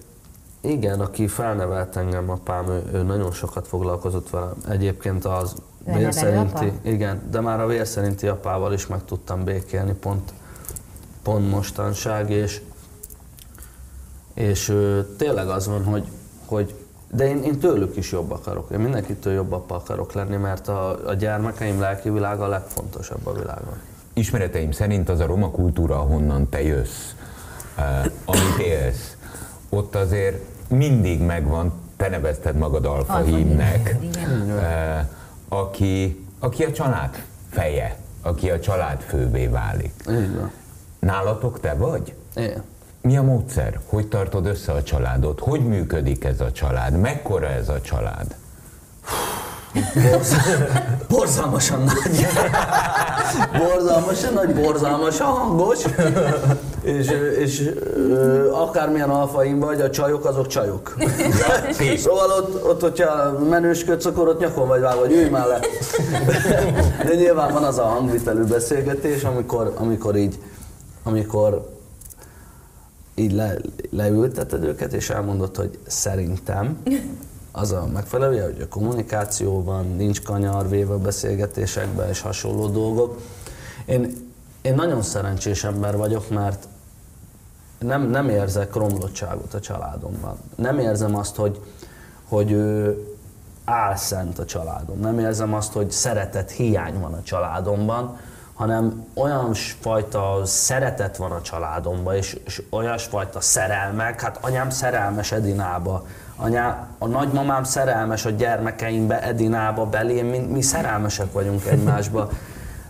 igen, aki felnevelt engem, apám, ő, ő nagyon sokat foglalkozott velem. Egyébként az Ő vér nevelőapa? szerinti, igen, de már a vér szerinti apával is meg tudtam békélni pont, pont mostanság, és, és ö, tényleg az van, hogy, hogy de én, én tőlük is jobb akarok, én mindenkitől jobb apa akarok lenni, mert a, a gyermekeim lelki világa a legfontosabb a világon. Ismereteim szerint az a roma kultúra, ahonnan te jössz, eh, amit élsz, ott azért mindig megvan, te nevezted magad alfa hímnek, eh, aki, aki a család feje, aki a család fővé válik. Nálatok te vagy? Igen. Mi a módszer? Hogy tartod össze a családot? Hogy működik ez a család? Mekkora ez a család? Borzalmasan nagy. borzalmasan nagy, borzalmasan hangos. és, és akármilyen alfaim vagy, a csajok azok csajok. szóval ott, ott, hogyha menősködsz, akkor ott nyakon vagy vágva, hogy ülj már le. De nyilván van az a hangvitelű beszélgetés, amikor, amikor így, amikor így le, leülteted őket, és elmondod, hogy szerintem az a megfelelő, hogy a kommunikáció van, nincs kanyar véve a beszélgetésekben és hasonló dolgok. Én, én nagyon szerencsés ember vagyok, mert nem, nem érzek romlottságot a családomban. Nem érzem azt, hogy, hogy ő álszent a családom. Nem érzem azt, hogy szeretet hiány van a családomban, hanem olyan fajta szeretet van a családomban, és, és olyasfajta szerelmek, hát anyám szerelmes Edinába, anyá, a nagymamám szerelmes a gyermekeimbe, Edinába, belém, mi, mi szerelmesek vagyunk egymásba.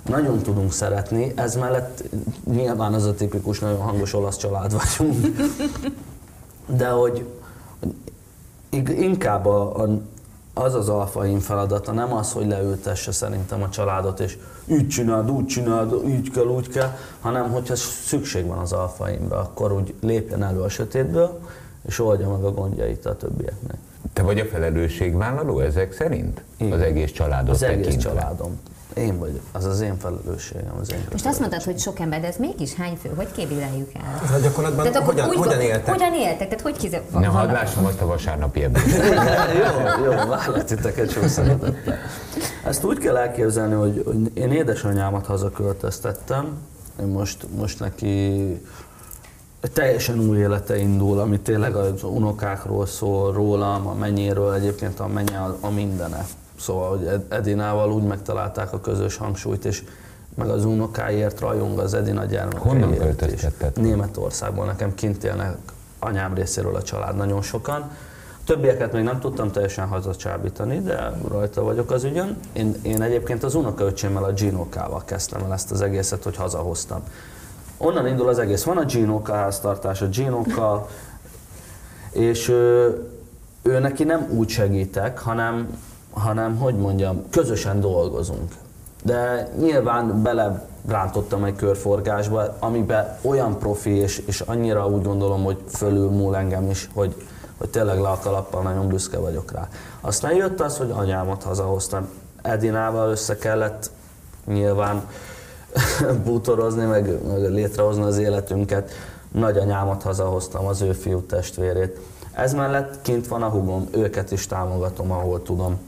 Nagyon tudunk szeretni, ez mellett nyilván az a tipikus, nagyon hangos olasz család vagyunk. De hogy inkább a, a, az az alfaim feladata, nem az, hogy leültesse szerintem a családot, és így csináld, úgy csináld, így kell, úgy kell, hanem hogyha szükség van az alfaimra, akkor úgy lépjen elő a sötétből, és oldja meg a gondjait a többieknek. Te vagy a felelősségvállaló ezek szerint? Igen. Az egész családot Az egész tekintve. családom. Én vagyok, az az én felelősségem, az én Most azt mondtad, hogy sok ember, de ez mégis hány fő? Hogy képviseljük el? Ez a gyakorlatban hogyan, úgy, hogyan éltek? Hogyan éltek? Tehát hogy kize... Ne hadd lássam azt a vasárnapi ebben. jó, jó, várlak titeket sok szeretettel. Ezt úgy kell elképzelni, hogy, hogy én édesanyámat hazaköltöztettem, én most, most neki egy teljesen új élete indul, ami tényleg az unokákról szól, rólam, a mennyéről, egyébként a menye a, a mindene. Szóval, hogy Ed- Edinával úgy megtalálták a közös hangsúlyt, és meg az unokáért rajong az Edina gyermekeiért Honnan költöztetted? Németországból, nekem kint élnek anyám részéről a család nagyon sokan. Többieket még nem tudtam teljesen hazacsábítani, de rajta vagyok az ügyön. Én, én egyébként az unokaöcsémmel, a Ginokával kezdtem el ezt az egészet, hogy hazahoztam. Onnan indul az egész. Van a Ginoka háztartás, a Ginoka, és ő, ő neki nem úgy segítek, hanem, hanem hogy mondjam, közösen dolgozunk. De nyilván bele rántottam egy körforgásba, amiben olyan profi, és, és annyira úgy gondolom, hogy fölül múl engem is, hogy, hogy tényleg le a kalappal nagyon büszke vagyok rá. Aztán jött az, hogy anyámat hazahoztam. Edinával össze kellett nyilván bútorozni, meg, meg létrehozni az életünket. Nagyanyámat hazahoztam, az ő fiú testvérét. Ez mellett kint van a hugom, őket is támogatom, ahol tudom.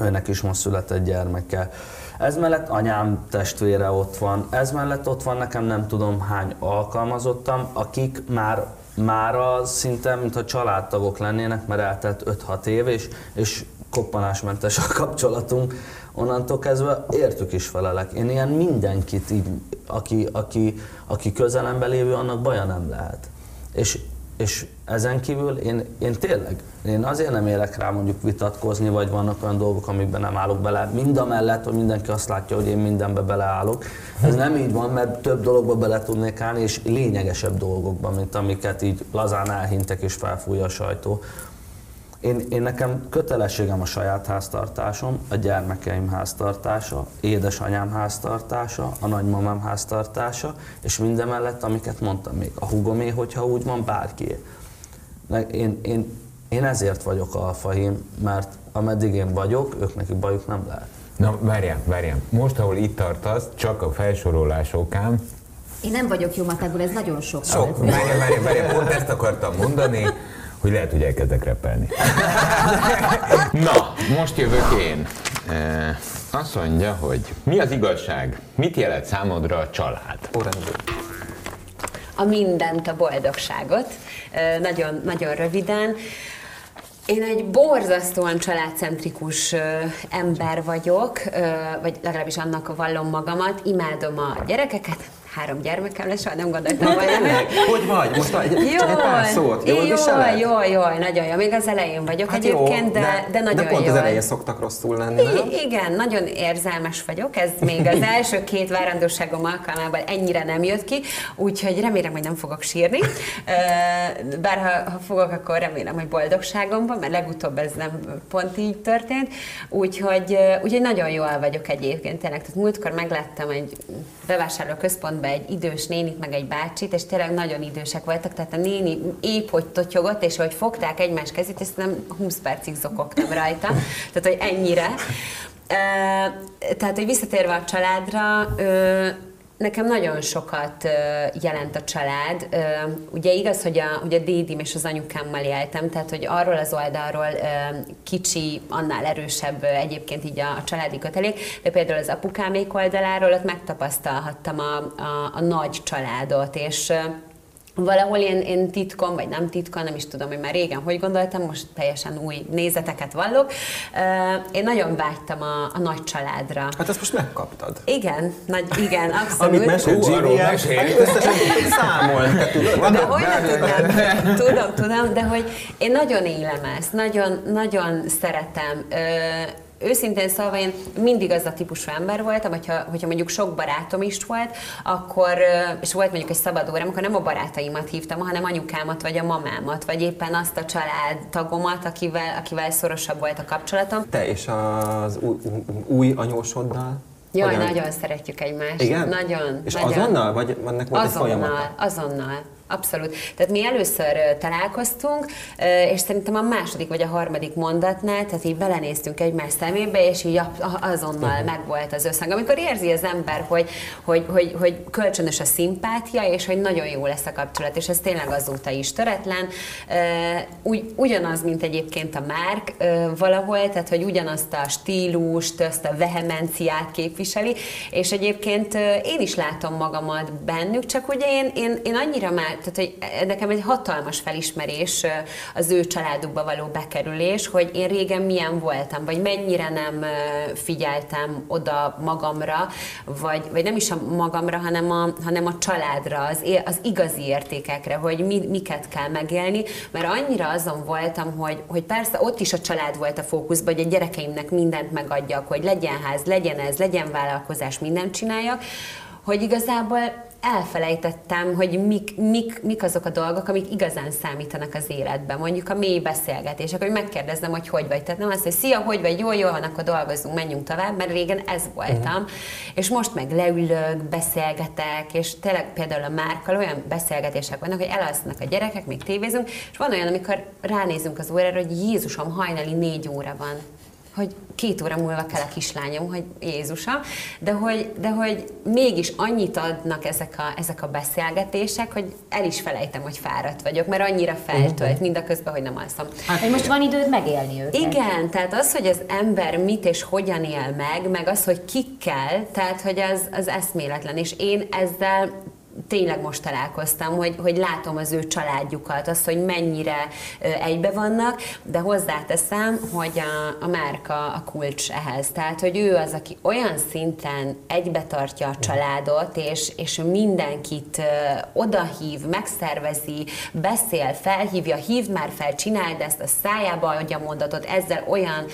Őnek is most született gyermeke. Ez mellett anyám testvére ott van, ez mellett ott van nekem nem tudom hány alkalmazottam, akik már mára szinte, mintha családtagok lennének, mert eltelt 5-6 év, és, és koppanásmentes a kapcsolatunk. Onnantól kezdve értük is felelek. Én ilyen mindenkit, így, aki, aki, aki közelembe lévő, annak baja nem lehet. És és ezen kívül én, én tényleg, én azért nem érek rá mondjuk vitatkozni, vagy vannak olyan dolgok, amikben nem állok bele. Mind a mellett, hogy mindenki azt látja, hogy én mindenbe beleállok. Ez nem így van, mert több dologba bele tudnék állni, és lényegesebb dolgokban, mint amiket így lazán elhintek és felfújja a sajtó. Én, én nekem kötelességem a saját háztartásom, a gyermekeim háztartása, édesanyám háztartása, a nagymamám háztartása, és mindemellett, amiket mondtam még, a hugomé, hogyha úgy van, bárki. Én, én, én ezért vagyok alfahím, mert ameddig én vagyok, ők nekik bajuk nem lehet. Na, várjál, várjál. Most, ahol itt tartasz, csak a felsorolás okán, Én nem vagyok jó matekból, ez nagyon sok. sok, várjál, várjál, várjál, pont ezt akartam mondani, hogy lehet, hogy elkezdek repelni. Na, most jövök én. E, azt mondja, hogy mi az igazság? Mit jelent számodra a család? A mindent, a boldogságot. Ö, Nagyon, nagyon röviden. Én egy borzasztóan családcentrikus ö, ember vagyok, ö, vagy legalábbis annak vallom magamat. Imádom a gyerekeket, három gyermekem lesz, soha nem gondoltam volna. Hogy vagy? Most egy, csak egy pár szót. Jól jól, viseled? jól, jól, nagyon jó. Még az elején vagyok Hát jó, egyébként, de, de, nagyon de pont jól. az elején szoktak rosszul lenni, nem? I- igen, nagyon érzelmes vagyok, ez még az első két várandóságom alkalmával ennyire nem jött ki, úgyhogy remélem, hogy nem fogok sírni. Bár ha, ha fogok, akkor remélem, hogy boldogságomban, mert legutóbb ez nem pont így történt. Úgyhogy, úgyhogy nagyon jól vagyok egyébként tényleg. Tehát múltkor megláttam egy bevásárlóközpontban egy idős nénit, meg egy bácsit, és tényleg nagyon idősek voltak, tehát a néni épp hogy totyogott, és hogy fogták egymás kezét, és nem 20 percig zokogtam rajta. Tehát, hogy ennyire. Tehát, hogy visszatérve a családra, Nekem nagyon sokat jelent a család. Ugye igaz, hogy a, hogy a dédim és az anyukámmal éltem, tehát hogy arról az oldalról kicsi, annál erősebb egyébként így a, a családi kötelék, de például az apukámék oldaláról ott megtapasztalhattam a, a, a nagy családot, és Valahol én, én titkon, vagy nem titkon, nem is tudom, hogy már régen hogy gondoltam, most teljesen új nézeteket vallok. Én nagyon vágytam a, a nagy családra. Hát ezt most megkaptad. Igen, nagy, igen, abszolút. Amit mesélt Ú, arról Jimmy, mesél. hát összesen te tudod? De hogy ne tudnám? Tudom, tudom, de hogy én nagyon élem ezt, nagyon, nagyon szeretem. Őszintén szólva én mindig az a típusú ember voltam, hogyha, hogyha mondjuk sok barátom is volt, akkor, és volt mondjuk egy szabad órám, akkor nem a barátaimat hívtam, hanem anyukámat, vagy a mamámat, vagy éppen azt a családtagomat, akivel, akivel szorosabb volt a kapcsolatom. Te és az új, új anyósoddal? Jaj, Hogyan? nagyon szeretjük egymást. Igen? Nagyon. És nagyon. azonnal? Vagy ennek volt egy folyamata? Azonnal, azonnal. Abszolút. Tehát mi először találkoztunk, és szerintem a második vagy a harmadik mondatnál, tehát így belenéztünk egymás szemébe, és így azonnal uh-huh. megvolt az összhang. Amikor érzi az ember, hogy, hogy, hogy, hogy kölcsönös a szimpátia, és hogy nagyon jó lesz a kapcsolat, és ez tényleg azóta is töretlen. Ö, Úgy, ugyanaz, mint egyébként a Márk valahol, tehát hogy ugyanazt a stílust, azt a vehemenciát képviseli, és egyébként én is látom magamat bennük, csak ugye én, én, én annyira már, tehát hogy nekem egy hatalmas felismerés az ő családukba való bekerülés, hogy én régen milyen voltam, vagy mennyire nem figyeltem oda magamra, vagy, vagy nem is a magamra, hanem a, hanem a családra, az, az igazi értékekre, hogy mi, miket kell megélni, mert annyira azon voltam, hogy, hogy persze ott is a család volt a fókuszban, hogy a gyerekeimnek mindent megadjak, hogy legyen ház, legyen ez, legyen vállalkozás, mindent csináljak, hogy igazából elfelejtettem, hogy mik, mik, mik azok a dolgok, amik igazán számítanak az életben. Mondjuk a mély beszélgetések, hogy megkérdezem, hogy hogy vagy. Tehát nem azt, hogy szia, hogy vagy, jó, jó van, akkor dolgozunk, menjünk tovább, mert régen ez voltam. Uh-huh. És most meg leülök, beszélgetek, és tényleg például a Márkkal olyan beszélgetések vannak, hogy elalszanak a gyerekek, még tévézünk, és van olyan, amikor ránézünk az órára, hogy Jézusom, hajnali négy óra van hogy két óra múlva kell a kislányom, hogy Jézusa, de hogy, de hogy mégis annyit adnak ezek a, ezek a beszélgetések, hogy el is felejtem, hogy fáradt vagyok, mert annyira feltölt, mind a közben, hogy nem alszom. Hát, hogy most van időd megélni őket. Igen, tehát az, hogy az ember mit és hogyan él meg, meg az, hogy kikkel, tehát hogy az, az eszméletlen, és én ezzel tényleg most találkoztam, hogy, hogy látom az ő családjukat, azt, hogy mennyire egybe vannak, de hozzáteszem, hogy a, a márka a kulcs ehhez. Tehát, hogy ő az, aki olyan szinten egybe tartja a családot, és, és mindenkit odahív, megszervezi, beszél, felhívja, hívd már fel, csináld ezt a szájába, adja mondatot, ezzel olyan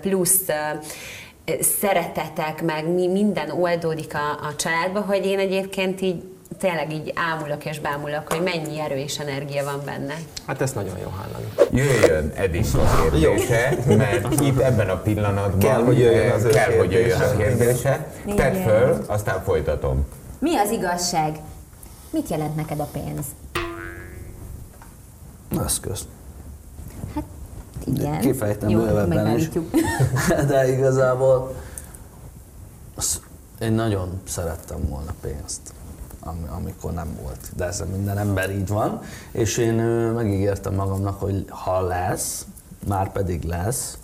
plusz szeretetek, meg mi minden oldódik a, a családba, hogy én egyébként így tényleg így ámulok és bámulok, hogy mennyi erő és energia van benne. Hát ezt nagyon jó hallani. Jöjjön Edison kérdése, mert itt ebben a pillanatban kell, hogy jöjjön, az kell, hogy jöjjön a kérdése. Tedd föl, aztán folytatom. Mi az igazság? Mit jelent neked a pénz? Eszköz. Hát igen. Kifejtem Jó, bővebben is. De igazából az- én nagyon szerettem volna pénzt, ami, amikor nem volt. De ez minden ember így van. És én megígértem magamnak, hogy ha lesz, már pedig lesz,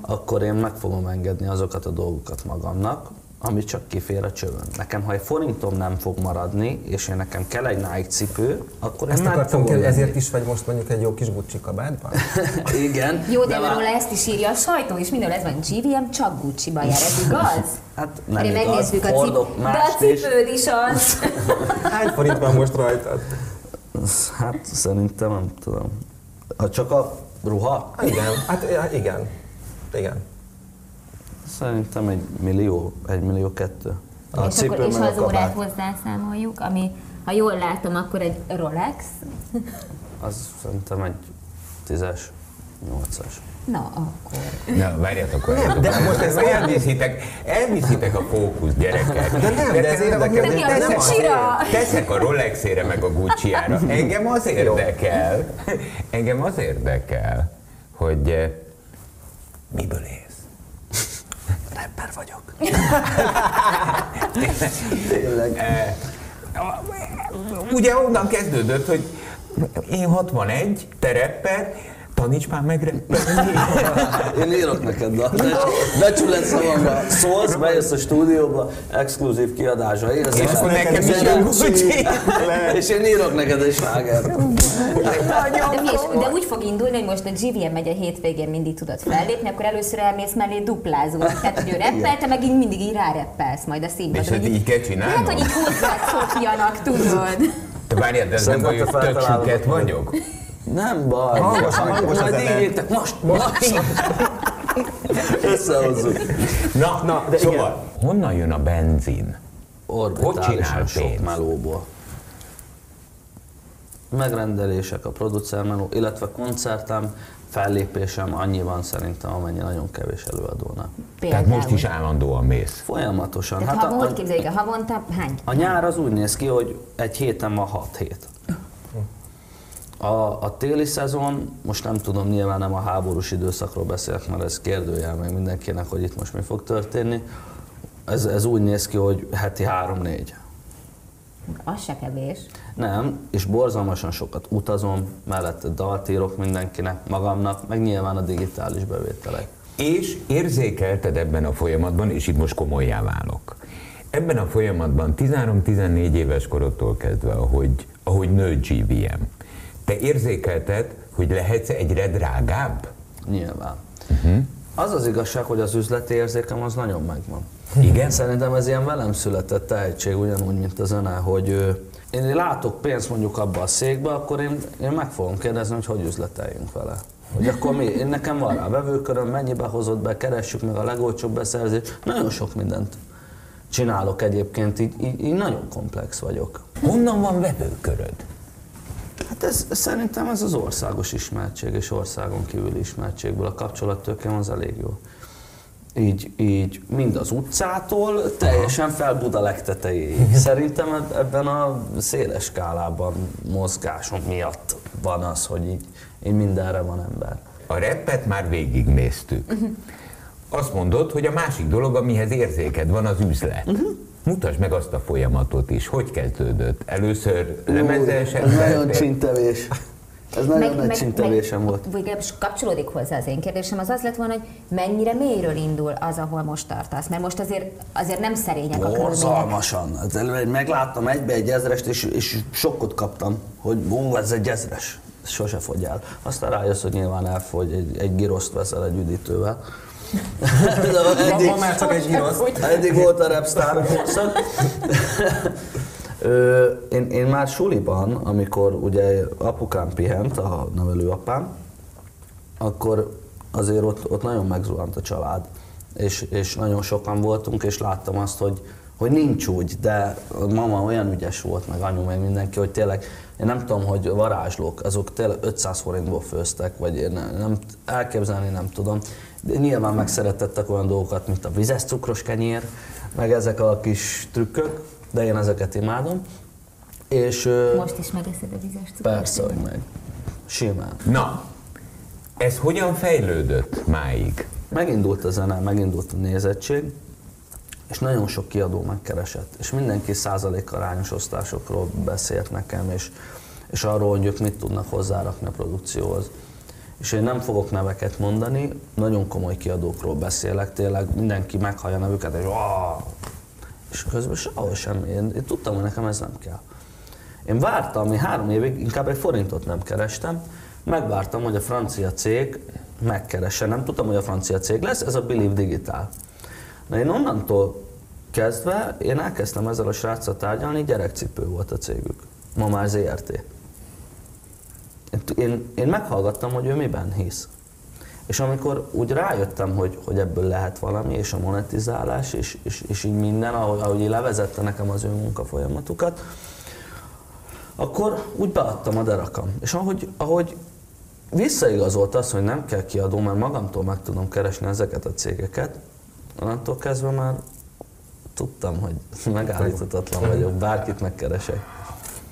akkor én meg fogom engedni azokat a dolgokat magamnak, ami csak kifér a csövön. Nekem, ha egy forintom nem fog maradni, és én nekem kell egy Nike cipő, akkor én Ezt meg akartam fogom kérdezni, ezért is vagy most mondjuk egy jó kis Gucci kabátban? Igen. Jó, de, már- róla ezt is írja a sajtó, és mindenhol ez van, GVM csak Gucci-ban jár, ez igaz? Hát nem Erre igaz, megnézzük a cipőt, hordok de a cipőd is az. Hány forint van most rajtad? Hát szerintem nem tudom. Ha csak a ruha, Igen, hát igen. Igen. Szerintem egy millió, egy millió kettő. A és, cipő akkor, és ha az órát hozzászámoljuk, ami, ha jól látom, akkor egy Rolex. az szerintem egy tízes, nyolcas. Na, akkor. Na, várjatok, várjatok. de most ez olyan- elviszitek, elviszitek a fókusz, gyerekek. De nem, de ez érdekel. De mi a nem Gucci-ra? Teszek a Rolexére meg a Gucci-ára. Engem az érdekel, engem az érdekel, hogy eh, miből élsz? Rapper vagyok. Tényleg. Eh, Ugye onnan kezdődött, hogy én 61, te rapper, taníts már meg. Én írok neked dalt. Becsület szavamra szólsz, bejössz a stúdióba, exkluzív kiadásra érzel. És akkor nekem is. És én írok neked egy sláger. De, de úgy fog indulni, hogy most a GVM megy a hétvégén mindig tudod fellépni, akkor először elmész mellé duplázó. Tehát, hogy ő reppel, te meg így mindig így ráreppelsz majd a színpadon. És hogy így kell Hát, csinálnom? hogy így hozzád szokjanak, tudod. Te várjál, de ez nem baj, hogy tök vagyok? Nem baj. Hangosan, hangos Majd az így írtek, most, most. Összehozzuk. Na, Na, de szóval, honnan jön a benzin? Orbitálisan csinál sok melóból. Megrendelések, a producer meló, illetve koncertem, fellépésem annyi van szerintem, amennyi nagyon kevés előadónak. Tehát most is állandóan mész. Folyamatosan. Tehát Hát ha, a, hogy a, képzeljük, a havonta hány? a nyár az úgy néz ki, hogy egy héten van hat hét. A, a téli szezon, most nem tudom, nyilván nem a háborús időszakról beszélek, mert ez kérdőjel meg mindenkinek, hogy itt most mi fog történni. Ez, ez úgy néz ki, hogy heti három-négy. Az se kevés. Nem, és borzalmasan sokat utazom, mellette dalt írok mindenkinek, magamnak, meg nyilván a digitális bevételek. És érzékelted ebben a folyamatban, és itt most komolyá válok. Ebben a folyamatban 13-14 éves korodtól kezdve, ahogy, ahogy nő GVM, te érzékelted, hogy lehetsz egyre drágább? Nyilván. Uh-huh. Az az igazság, hogy az üzleti érzékem az nagyon megvan. Igen? Szerintem ez ilyen velem született tehetség, ugyanúgy, mint a zene, hogy ö, én látok pénzt mondjuk abba a székbe, akkor én, én meg fogom kérdezni, hogy hogy üzleteljünk vele. Hogy akkor mi, én nekem van rá vevőköröm, mennyibe hozott be, keressük meg a legolcsóbb beszerzést, nagyon sok mindent csinálok egyébként, így, így, így nagyon komplex vagyok. Honnan van vevőköröd? Hát ez, szerintem ez az országos ismertség és országon kívüli ismertségből a kapcsolattőkem az elég jó. Így, így mind az utcától teljesen fel Buda legtetejéig. Szerintem eb- ebben a széles skálában mozgásom miatt van az, hogy így, így mindenre van ember. A reppet már végignéztük. Azt mondod, hogy a másik dolog, amihez érzéked van, az üzlet. Mutasd meg azt a folyamatot is. Hogy kezdődött? Először lemezes ez nagyon csintevés. Ez nagyon nagy csintevésem volt. Vagy legalábbis kapcsolódik hozzá az én kérdésem, az az lett volna, hogy mennyire mélyről indul az, ahol most tartasz. Mert most azért, azért nem szerények a. Borzalmasan. Hát Megláttam egybe egy ezrest, és, és sokkot kaptam, hogy ó, ez egy ezres. Ez sose fogy el. Aztán rájössz, hogy nyilván elfogy, egy, egy giroszt veszel egy üdítővel. Eddig, Ma már csak egy giroszt. eddig volt a repstar korszak. Ö, én, én már suliban, amikor ugye apukám pihent, a nevelőapám, akkor azért ott, ott nagyon megzuhant a család. És, és nagyon sokan voltunk, és láttam azt, hogy, hogy nincs úgy, de a mama olyan ügyes volt, meg anyu, meg mindenki, hogy tényleg, én nem tudom, hogy varázslók, azok tényleg 500 forintból főztek, vagy én nem, nem elképzelni nem tudom. De nyilván megszeretettek olyan dolgokat, mint a vizes cukros kenyér, meg ezek a kis trükkök, de én ezeket imádom. És Most is megeszed a vizes cukrot. persze, hogy meg. Simán. Na, ez hogyan fejlődött máig? Megindult a zene, megindult a nézettség, és nagyon sok kiadó megkeresett, és mindenki százalékarányos osztásokról beszélt nekem, és, és arról, hogy ők mit tudnak hozzárakni a produkcióhoz. És én nem fogok neveket mondani, nagyon komoly kiadókról beszélek, tényleg mindenki meghallja nevüket, és! És közben sehol semmi. Én, én tudtam, hogy nekem ez nem kell. Én vártam, én három évig inkább egy forintot nem kerestem, megvártam, hogy a francia cég megkeresse. Nem tudtam, hogy a francia cég lesz, ez a Believe Digital. Na én onnantól kezdve, én elkezdtem ezzel a sráccal tárgyalni, gyerekcipő volt a cégük. Ma már ZRT. Én, én, meghallgattam, hogy ő miben hisz. És amikor úgy rájöttem, hogy, hogy ebből lehet valami, és a monetizálás, és, és, és így minden, ahogy, ahogy levezette nekem az ő munkafolyamatukat, akkor úgy beadtam a derakam. És ahogy, ahogy visszaigazolt az, hogy nem kell kiadó, mert magamtól meg tudom keresni ezeket a cégeket, onnantól kezdve már tudtam, hogy megállíthatatlan vagyok, bárkit megkeresek.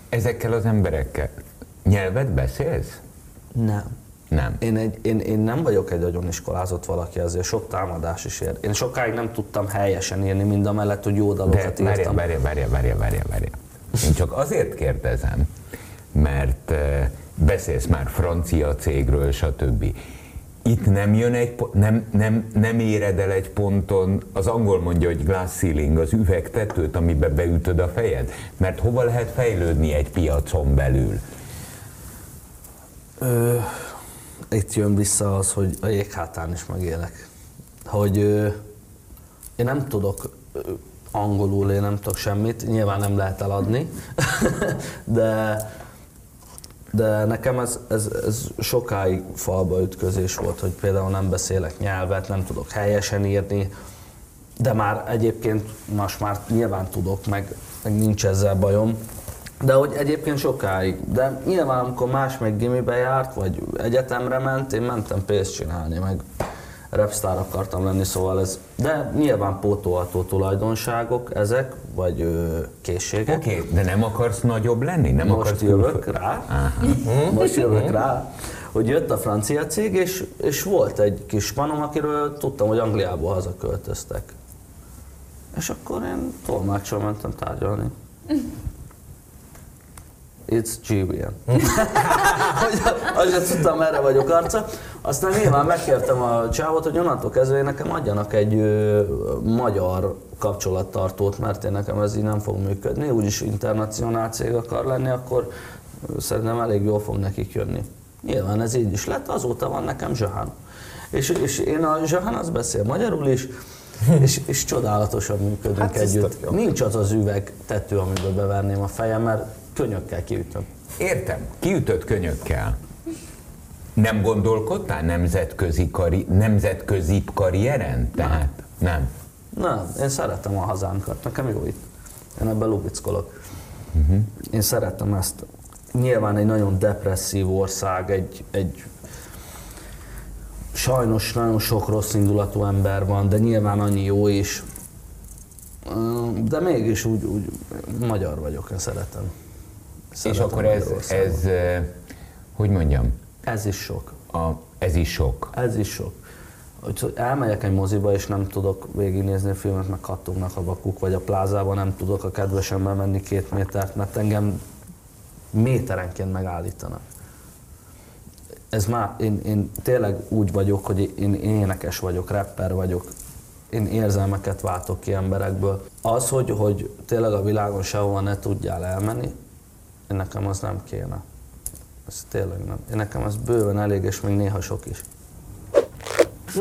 Ezekkel az emberekkel nyelvet beszélsz? Nem. Nem. Én, egy, én, én nem vagyok egy nagyon iskolázott valaki, azért sok támadás is ér. Én sokáig nem tudtam helyesen írni, mind a mellett, hogy jó De dalokat várja, írtam. várja, várja, várja, várja, várja. Én csak azért kérdezem, mert beszélsz már francia cégről, stb. Itt nem jön egy, nem, nem, nem éred el egy ponton, az angol mondja, hogy glass ceiling, az üvegtetőt, amiben beütöd a fejed? Mert hova lehet fejlődni egy piacon belül? Ö, itt jön vissza az, hogy a jéghátán is megélek. Hogy ö, én nem tudok angolul, én nem tudok semmit, nyilván nem lehet eladni, de, de nekem ez, ez, ez sokáig falba ütközés volt, hogy például nem beszélek nyelvet, nem tudok helyesen írni, de már egyébként most már nyilván tudok, meg, meg nincs ezzel bajom. De hogy egyébként sokáig. De nyilván amikor más meg gimibe járt, vagy egyetemre ment, én mentem pénzt csinálni, meg repstar akartam lenni, szóval ez... De nyilván pótolható tulajdonságok ezek, vagy ö, készségek. Oké, okay, de nem akarsz nagyobb lenni? Nem Most akarsz jövök külföld- rá, Aha. most jövök rá, hogy jött a francia cég, és, és volt egy kis panom, akiről tudtam, hogy Angliából hazaköltöztek. És akkor én tolmácsol mentem tárgyalni. It's GBN. hogy azért tudtam, merre vagyok arca. Aztán nyilván megkértem a csávot, hogy onnantól kezdve nekem adjanak egy ö, magyar kapcsolattartót, mert én nekem ez így nem fog működni. Úgyis internacionál cég akar lenni, akkor szerintem elég jól fog nekik jönni. Nyilván ez így is lett, azóta van nekem Zsahán. És, és én a Zsahán az beszél magyarul is, és, és csodálatosan működünk Hát együtt. Nincs az az üveg tető, amiben beverném a fejem, mert könyökkel kiütöm. Értem, kiütött könyökkel. Nem gondolkodtál nemzetközi, kari, nemzetközi karrieren? Tehát nem. Nem, én szeretem a hazánkat, nekem jó itt. Én ebben lubickolok. Mhm. Én szeretem ezt. Nyilván egy nagyon depresszív ország, egy, egy sajnos nagyon sok rossz indulatú ember van, de nyilván annyi jó is. De mégis úgy, úgy magyar vagyok, én szeretem. És akkor ez, ez, hogy mondjam, Ez is sok. a, ez is sok. Ez is sok. Úgyhogy elmegyek egy moziba, és nem tudok végignézni a filmet, meg kattognak a bakuk, vagy a plázában nem tudok a kedvesemmel menni két métert, mert engem méterenként megállítanak. Ez már, én, én tényleg úgy vagyok, hogy én, én énekes vagyok, rapper vagyok, én érzelmeket váltok ki emberekből. Az, hogy, hogy tényleg a világon sehova ne tudjál elmenni, én nekem az nem kéne. Ez tényleg nem. Én nekem ez bőven elég, és még néha sok is.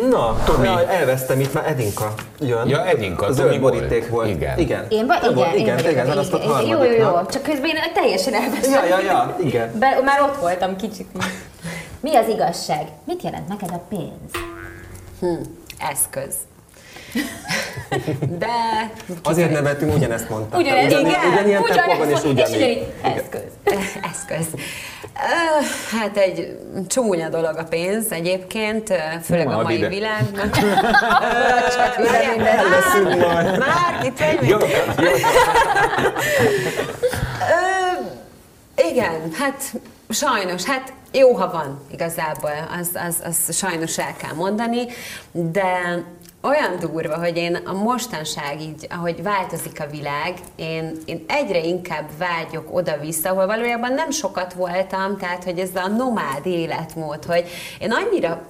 Na, Tomi. Jaj, elvesztem itt, már Edinka jön. Ja, Edinka, Zöld Tomi boríték volt. Igen. igen. Én vagy? Te Igen, én igen, vagyok, igen, igen, választott igen. Jó, jó, jó, csak közben én teljesen elvesztem. Ja, ja, ja, igen. Be, már ott voltam kicsit. Mi az igazság? Mit jelent neked a pénz? Eszköz. De... Azért nevetünk, ugyanezt mondta. Ugyanez, Ugyan- igen, Ugyanilyen tempóban és ugyanígy. Eszköz. Eszköz. Hát egy csúnya dolog a pénz egyébként, főleg Na, a mai ide. világban. Csak ide minden. Majd. Már itt vagy? Jó, jó. Igen, hát sajnos, hát jó, ha van igazából, az, az, az sajnos el kell mondani, de olyan durva, hogy én a mostanság így, ahogy változik a világ, én, én egyre inkább vágyok oda-vissza, ahol valójában nem sokat voltam, tehát hogy ez a nomád életmód, hogy én annyira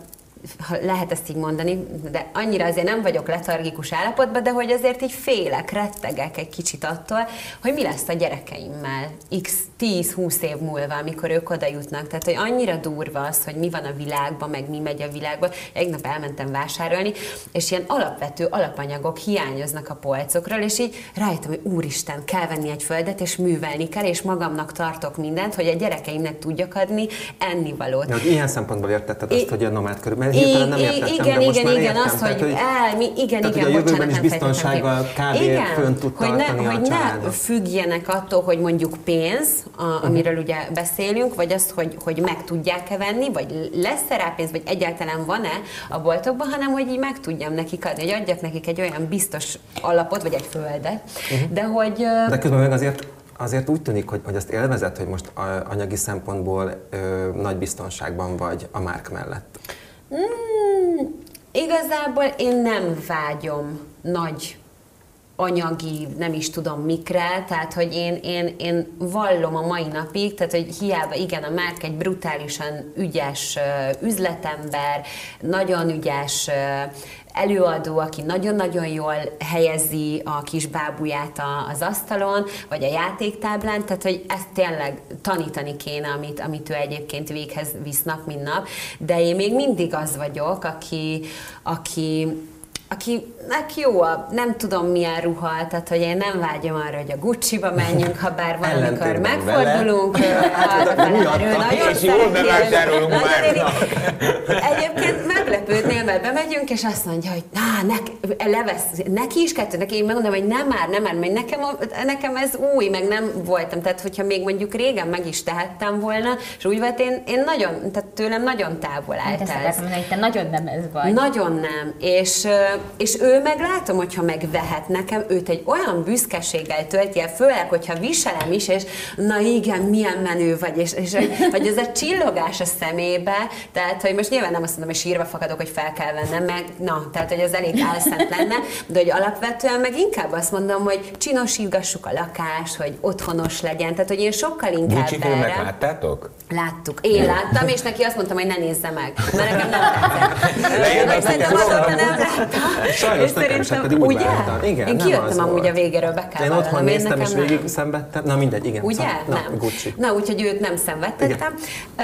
ha lehet ezt így mondani, de annyira azért nem vagyok letargikus állapotban, de hogy azért így félek, rettegek egy kicsit attól, hogy mi lesz a gyerekeimmel x 10-20 év múlva, amikor ők oda jutnak. Tehát, hogy annyira durva az, hogy mi van a világban, meg mi megy a világban. Egy nap elmentem vásárolni, és ilyen alapvető alapanyagok hiányoznak a polcokról, és így rájöttem, hogy úristen, kell venni egy földet, és művelni kell, és magamnak tartok mindent, hogy a gyerekeimnek tudjak adni ennivalót. Ja, hogy ilyen szempontból értetted azt, hogy a nomád körül, hirtelen nem értettem, igen, de most igen, már igen, értem. azt, Tehát, hogy, el, mi, igen, tehát, igen, hogy a jövőben is biztonsággal kb. fönn tud hogy ne, hogy ne függjenek attól, hogy mondjuk pénz, a, amiről ugye beszélünk, vagy azt, hogy, hogy meg tudják-e venni, vagy lesz-e rá pénz, vagy egyáltalán van-e a boltokban, hanem hogy így meg tudjam nekik adni, hogy adjak nekik egy olyan biztos alapot, vagy egy földet, de hogy... De közben meg azért Azért úgy tűnik, hogy, hogy azt élvezed, hogy most anyagi szempontból ö, nagy biztonságban vagy a márk mellett. Mm, igazából én nem vágyom nagy anyagi, nem is tudom mikre, tehát hogy én, én, én vallom a mai napig, tehát hogy hiába igen, a Márk egy brutálisan ügyes üzletember, nagyon ügyes előadó, aki nagyon-nagyon jól helyezi a kis bábuját a- az asztalon, vagy a játéktáblán, tehát hogy ezt tényleg tanítani kéne, amit, amit ő egyébként véghez visz nap, mint nap, de én még mindig az vagyok, aki, aki akinek jó a, nem tudom milyen ruha, tehát hogy én nem vágyom arra, hogy a Gucci-ba menjünk, ha bár van, amikor Ellentétben megfordulunk, ő nagyon És jól bevásárolunk már. Egyébként meglepődnél, mert bemegyünk, és azt mondja, hogy na, nek, levesz, neki is kettő, neki én megmondom, hogy nem már, nem már, mert nekem, nekem ez új, meg nem voltam, tehát hogyha még mondjuk régen meg is tehettem volna, és úgy volt, én, én nagyon, tehát tőlem nagyon távol állt Hát ez. mondani, te nagyon nem ez vagy. Nagyon nem. És, és ő meg látom, hogyha megvehet nekem, őt egy olyan büszkeséggel tölti el, főleg, hogyha viselem is, és na igen, milyen menő vagy, és, és hogy ez a csillogás a szemébe, tehát, hogy most nyilván nem azt mondom, hogy sírva fakadok, hogy fel kell vennem, meg na, tehát, hogy az elég álszent lenne, de hogy alapvetően meg inkább azt mondom, hogy csinosítgassuk a lakást, hogy otthonos legyen, tehát, hogy én sokkal inkább filmet erre- láttátok? Láttuk. Én láttam, és neki azt mondtam, hogy ne nézze meg, mert nekem nem tetszett. Lejjebb Meg azt Szerintem mondja, azóta szóval. nem láttam. Sajnos És nekem sem, szerintem- pedig úgy ugye? vártam. Igen, Én nem kijöttem amúgy volt. a végéről, be kell Én otthon vallanom, én néztem, és nekem végig nem. szenvedtem. Na mindegy, igen. Ugye? Szóval- nem. Na, Gucci. Na, úgyhogy őt nem szenvedtettem. Ö,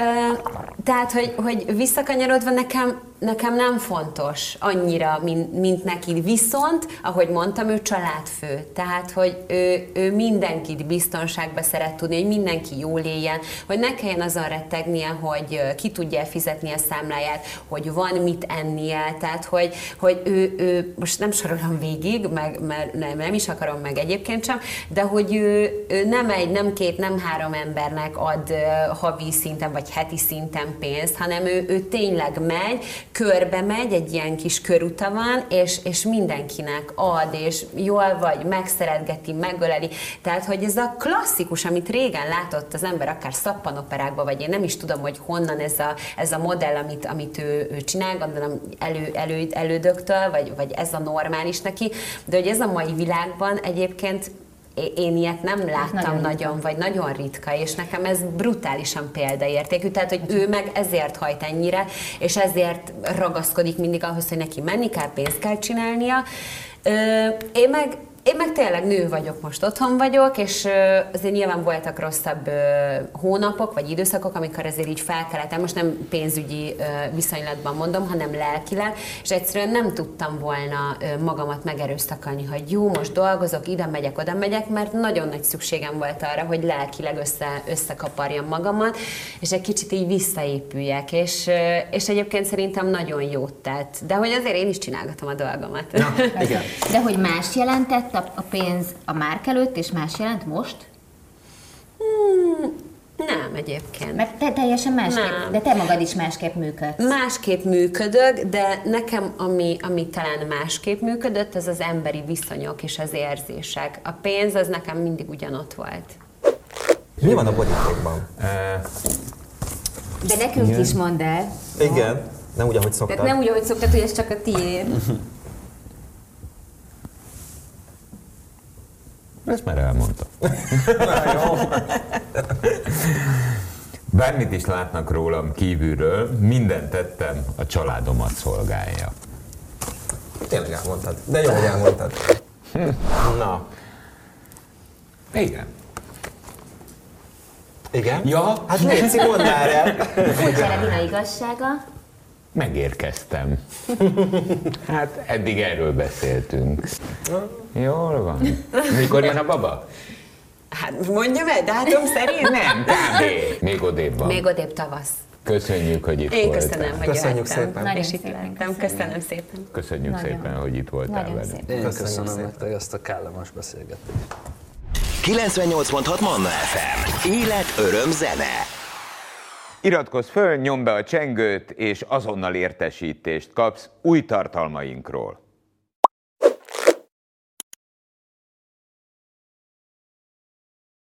tehát, hogy, hogy visszakanyarodva nekem nekem nem fontos annyira, mint, mint neki, viszont, ahogy mondtam, ő családfő, tehát, hogy ő, ő mindenkit biztonságba szeret tudni, hogy mindenki jól éljen, hogy ne kelljen azon rettegnie, hogy ki tudja fizetni a számláját, hogy van mit ennie, tehát, hogy, hogy ő, ő most nem sorolom végig, meg, mert nem, nem is akarom meg egyébként sem, de hogy ő, ő nem egy, nem két, nem három embernek ad havi szinten, vagy heti szinten pénzt, hanem ő, ő tényleg megy, körbe megy, egy ilyen kis köruta van, és, és mindenkinek ad, és jól vagy, megszeretgeti, megöleli. Tehát, hogy ez a klasszikus, amit régen látott az ember, akár szappanoperákban, vagy én nem is tudom, hogy honnan ez a, ez a modell, amit, amit ő, ő csinál, gondolom elő, elő, elődöktől, vagy, vagy ez a normális neki, de hogy ez a mai világban egyébként én ilyet nem láttam nagyon, nagyon vagy nagyon ritka, és nekem ez brutálisan példaértékű, tehát hogy ő meg ezért hajt ennyire, és ezért ragaszkodik mindig ahhoz, hogy neki menni kell, pénzt kell csinálnia. Én meg én meg tényleg nő vagyok, most otthon vagyok, és azért nyilván voltak rosszabb hónapok, vagy időszakok, amikor azért így felkeltem, most nem pénzügyi viszonylatban mondom, hanem lelkileg, és egyszerűen nem tudtam volna magamat megerőszakolni, hogy jó, most dolgozok, ide megyek, oda megyek, mert nagyon nagy szükségem volt arra, hogy lelkileg össze, összekaparjam magamat, és egy kicsit így visszaépüljek, és, és egyébként szerintem nagyon jót tett. De hogy azért én is csinálgatom a dolgomat. Ja, igen. De hogy más jelentett jelent a, a pénz a márk előtt, és más jelent most? Hmm, nem egyébként. Mert te teljesen másképp, nem. de te magad is másképp működsz. Másképp működök, de nekem ami, ami talán másképp működött, az az emberi viszonyok és az érzések. A pénz az nekem mindig ugyanott volt. Mi van a borítékban? De nekünk Igen. is mondd el. Igen, nem úgy, ahogy szoktad. Tehát nem úgy, ahogy szoktad, hogy ez csak a tiéd. Ezt már elmondta. Bármit is látnak rólam kívülről, mindent tettem a családomat szolgálja. Tényleg elmondtad. De jó, hogy elmondtad. Na. Igen. Igen? Ja. Hát Léci, mondd már el. Furcsa igazsága. Megérkeztem. Hát eddig erről beszéltünk. Jól van. Mikor jön a baba? Hát mondjam el, dátum szerint? Nem, kb. Még odébb van. Még odébb tavasz. Köszönjük, hogy itt Én voltál. köszönöm, hogy Köszönjük jöhettem. szépen. Nagyon lettem. Köszönöm szépen. Köszönjük Nagyon. szépen, hogy itt voltál Nagyon velünk. Én köszönöm nektek ezt a kellemes beszélgetést. 98.6 Manna FM. Élet, öröm, zene. Iratkozz föl, nyomd be a csengőt, és azonnal értesítést kapsz új tartalmainkról.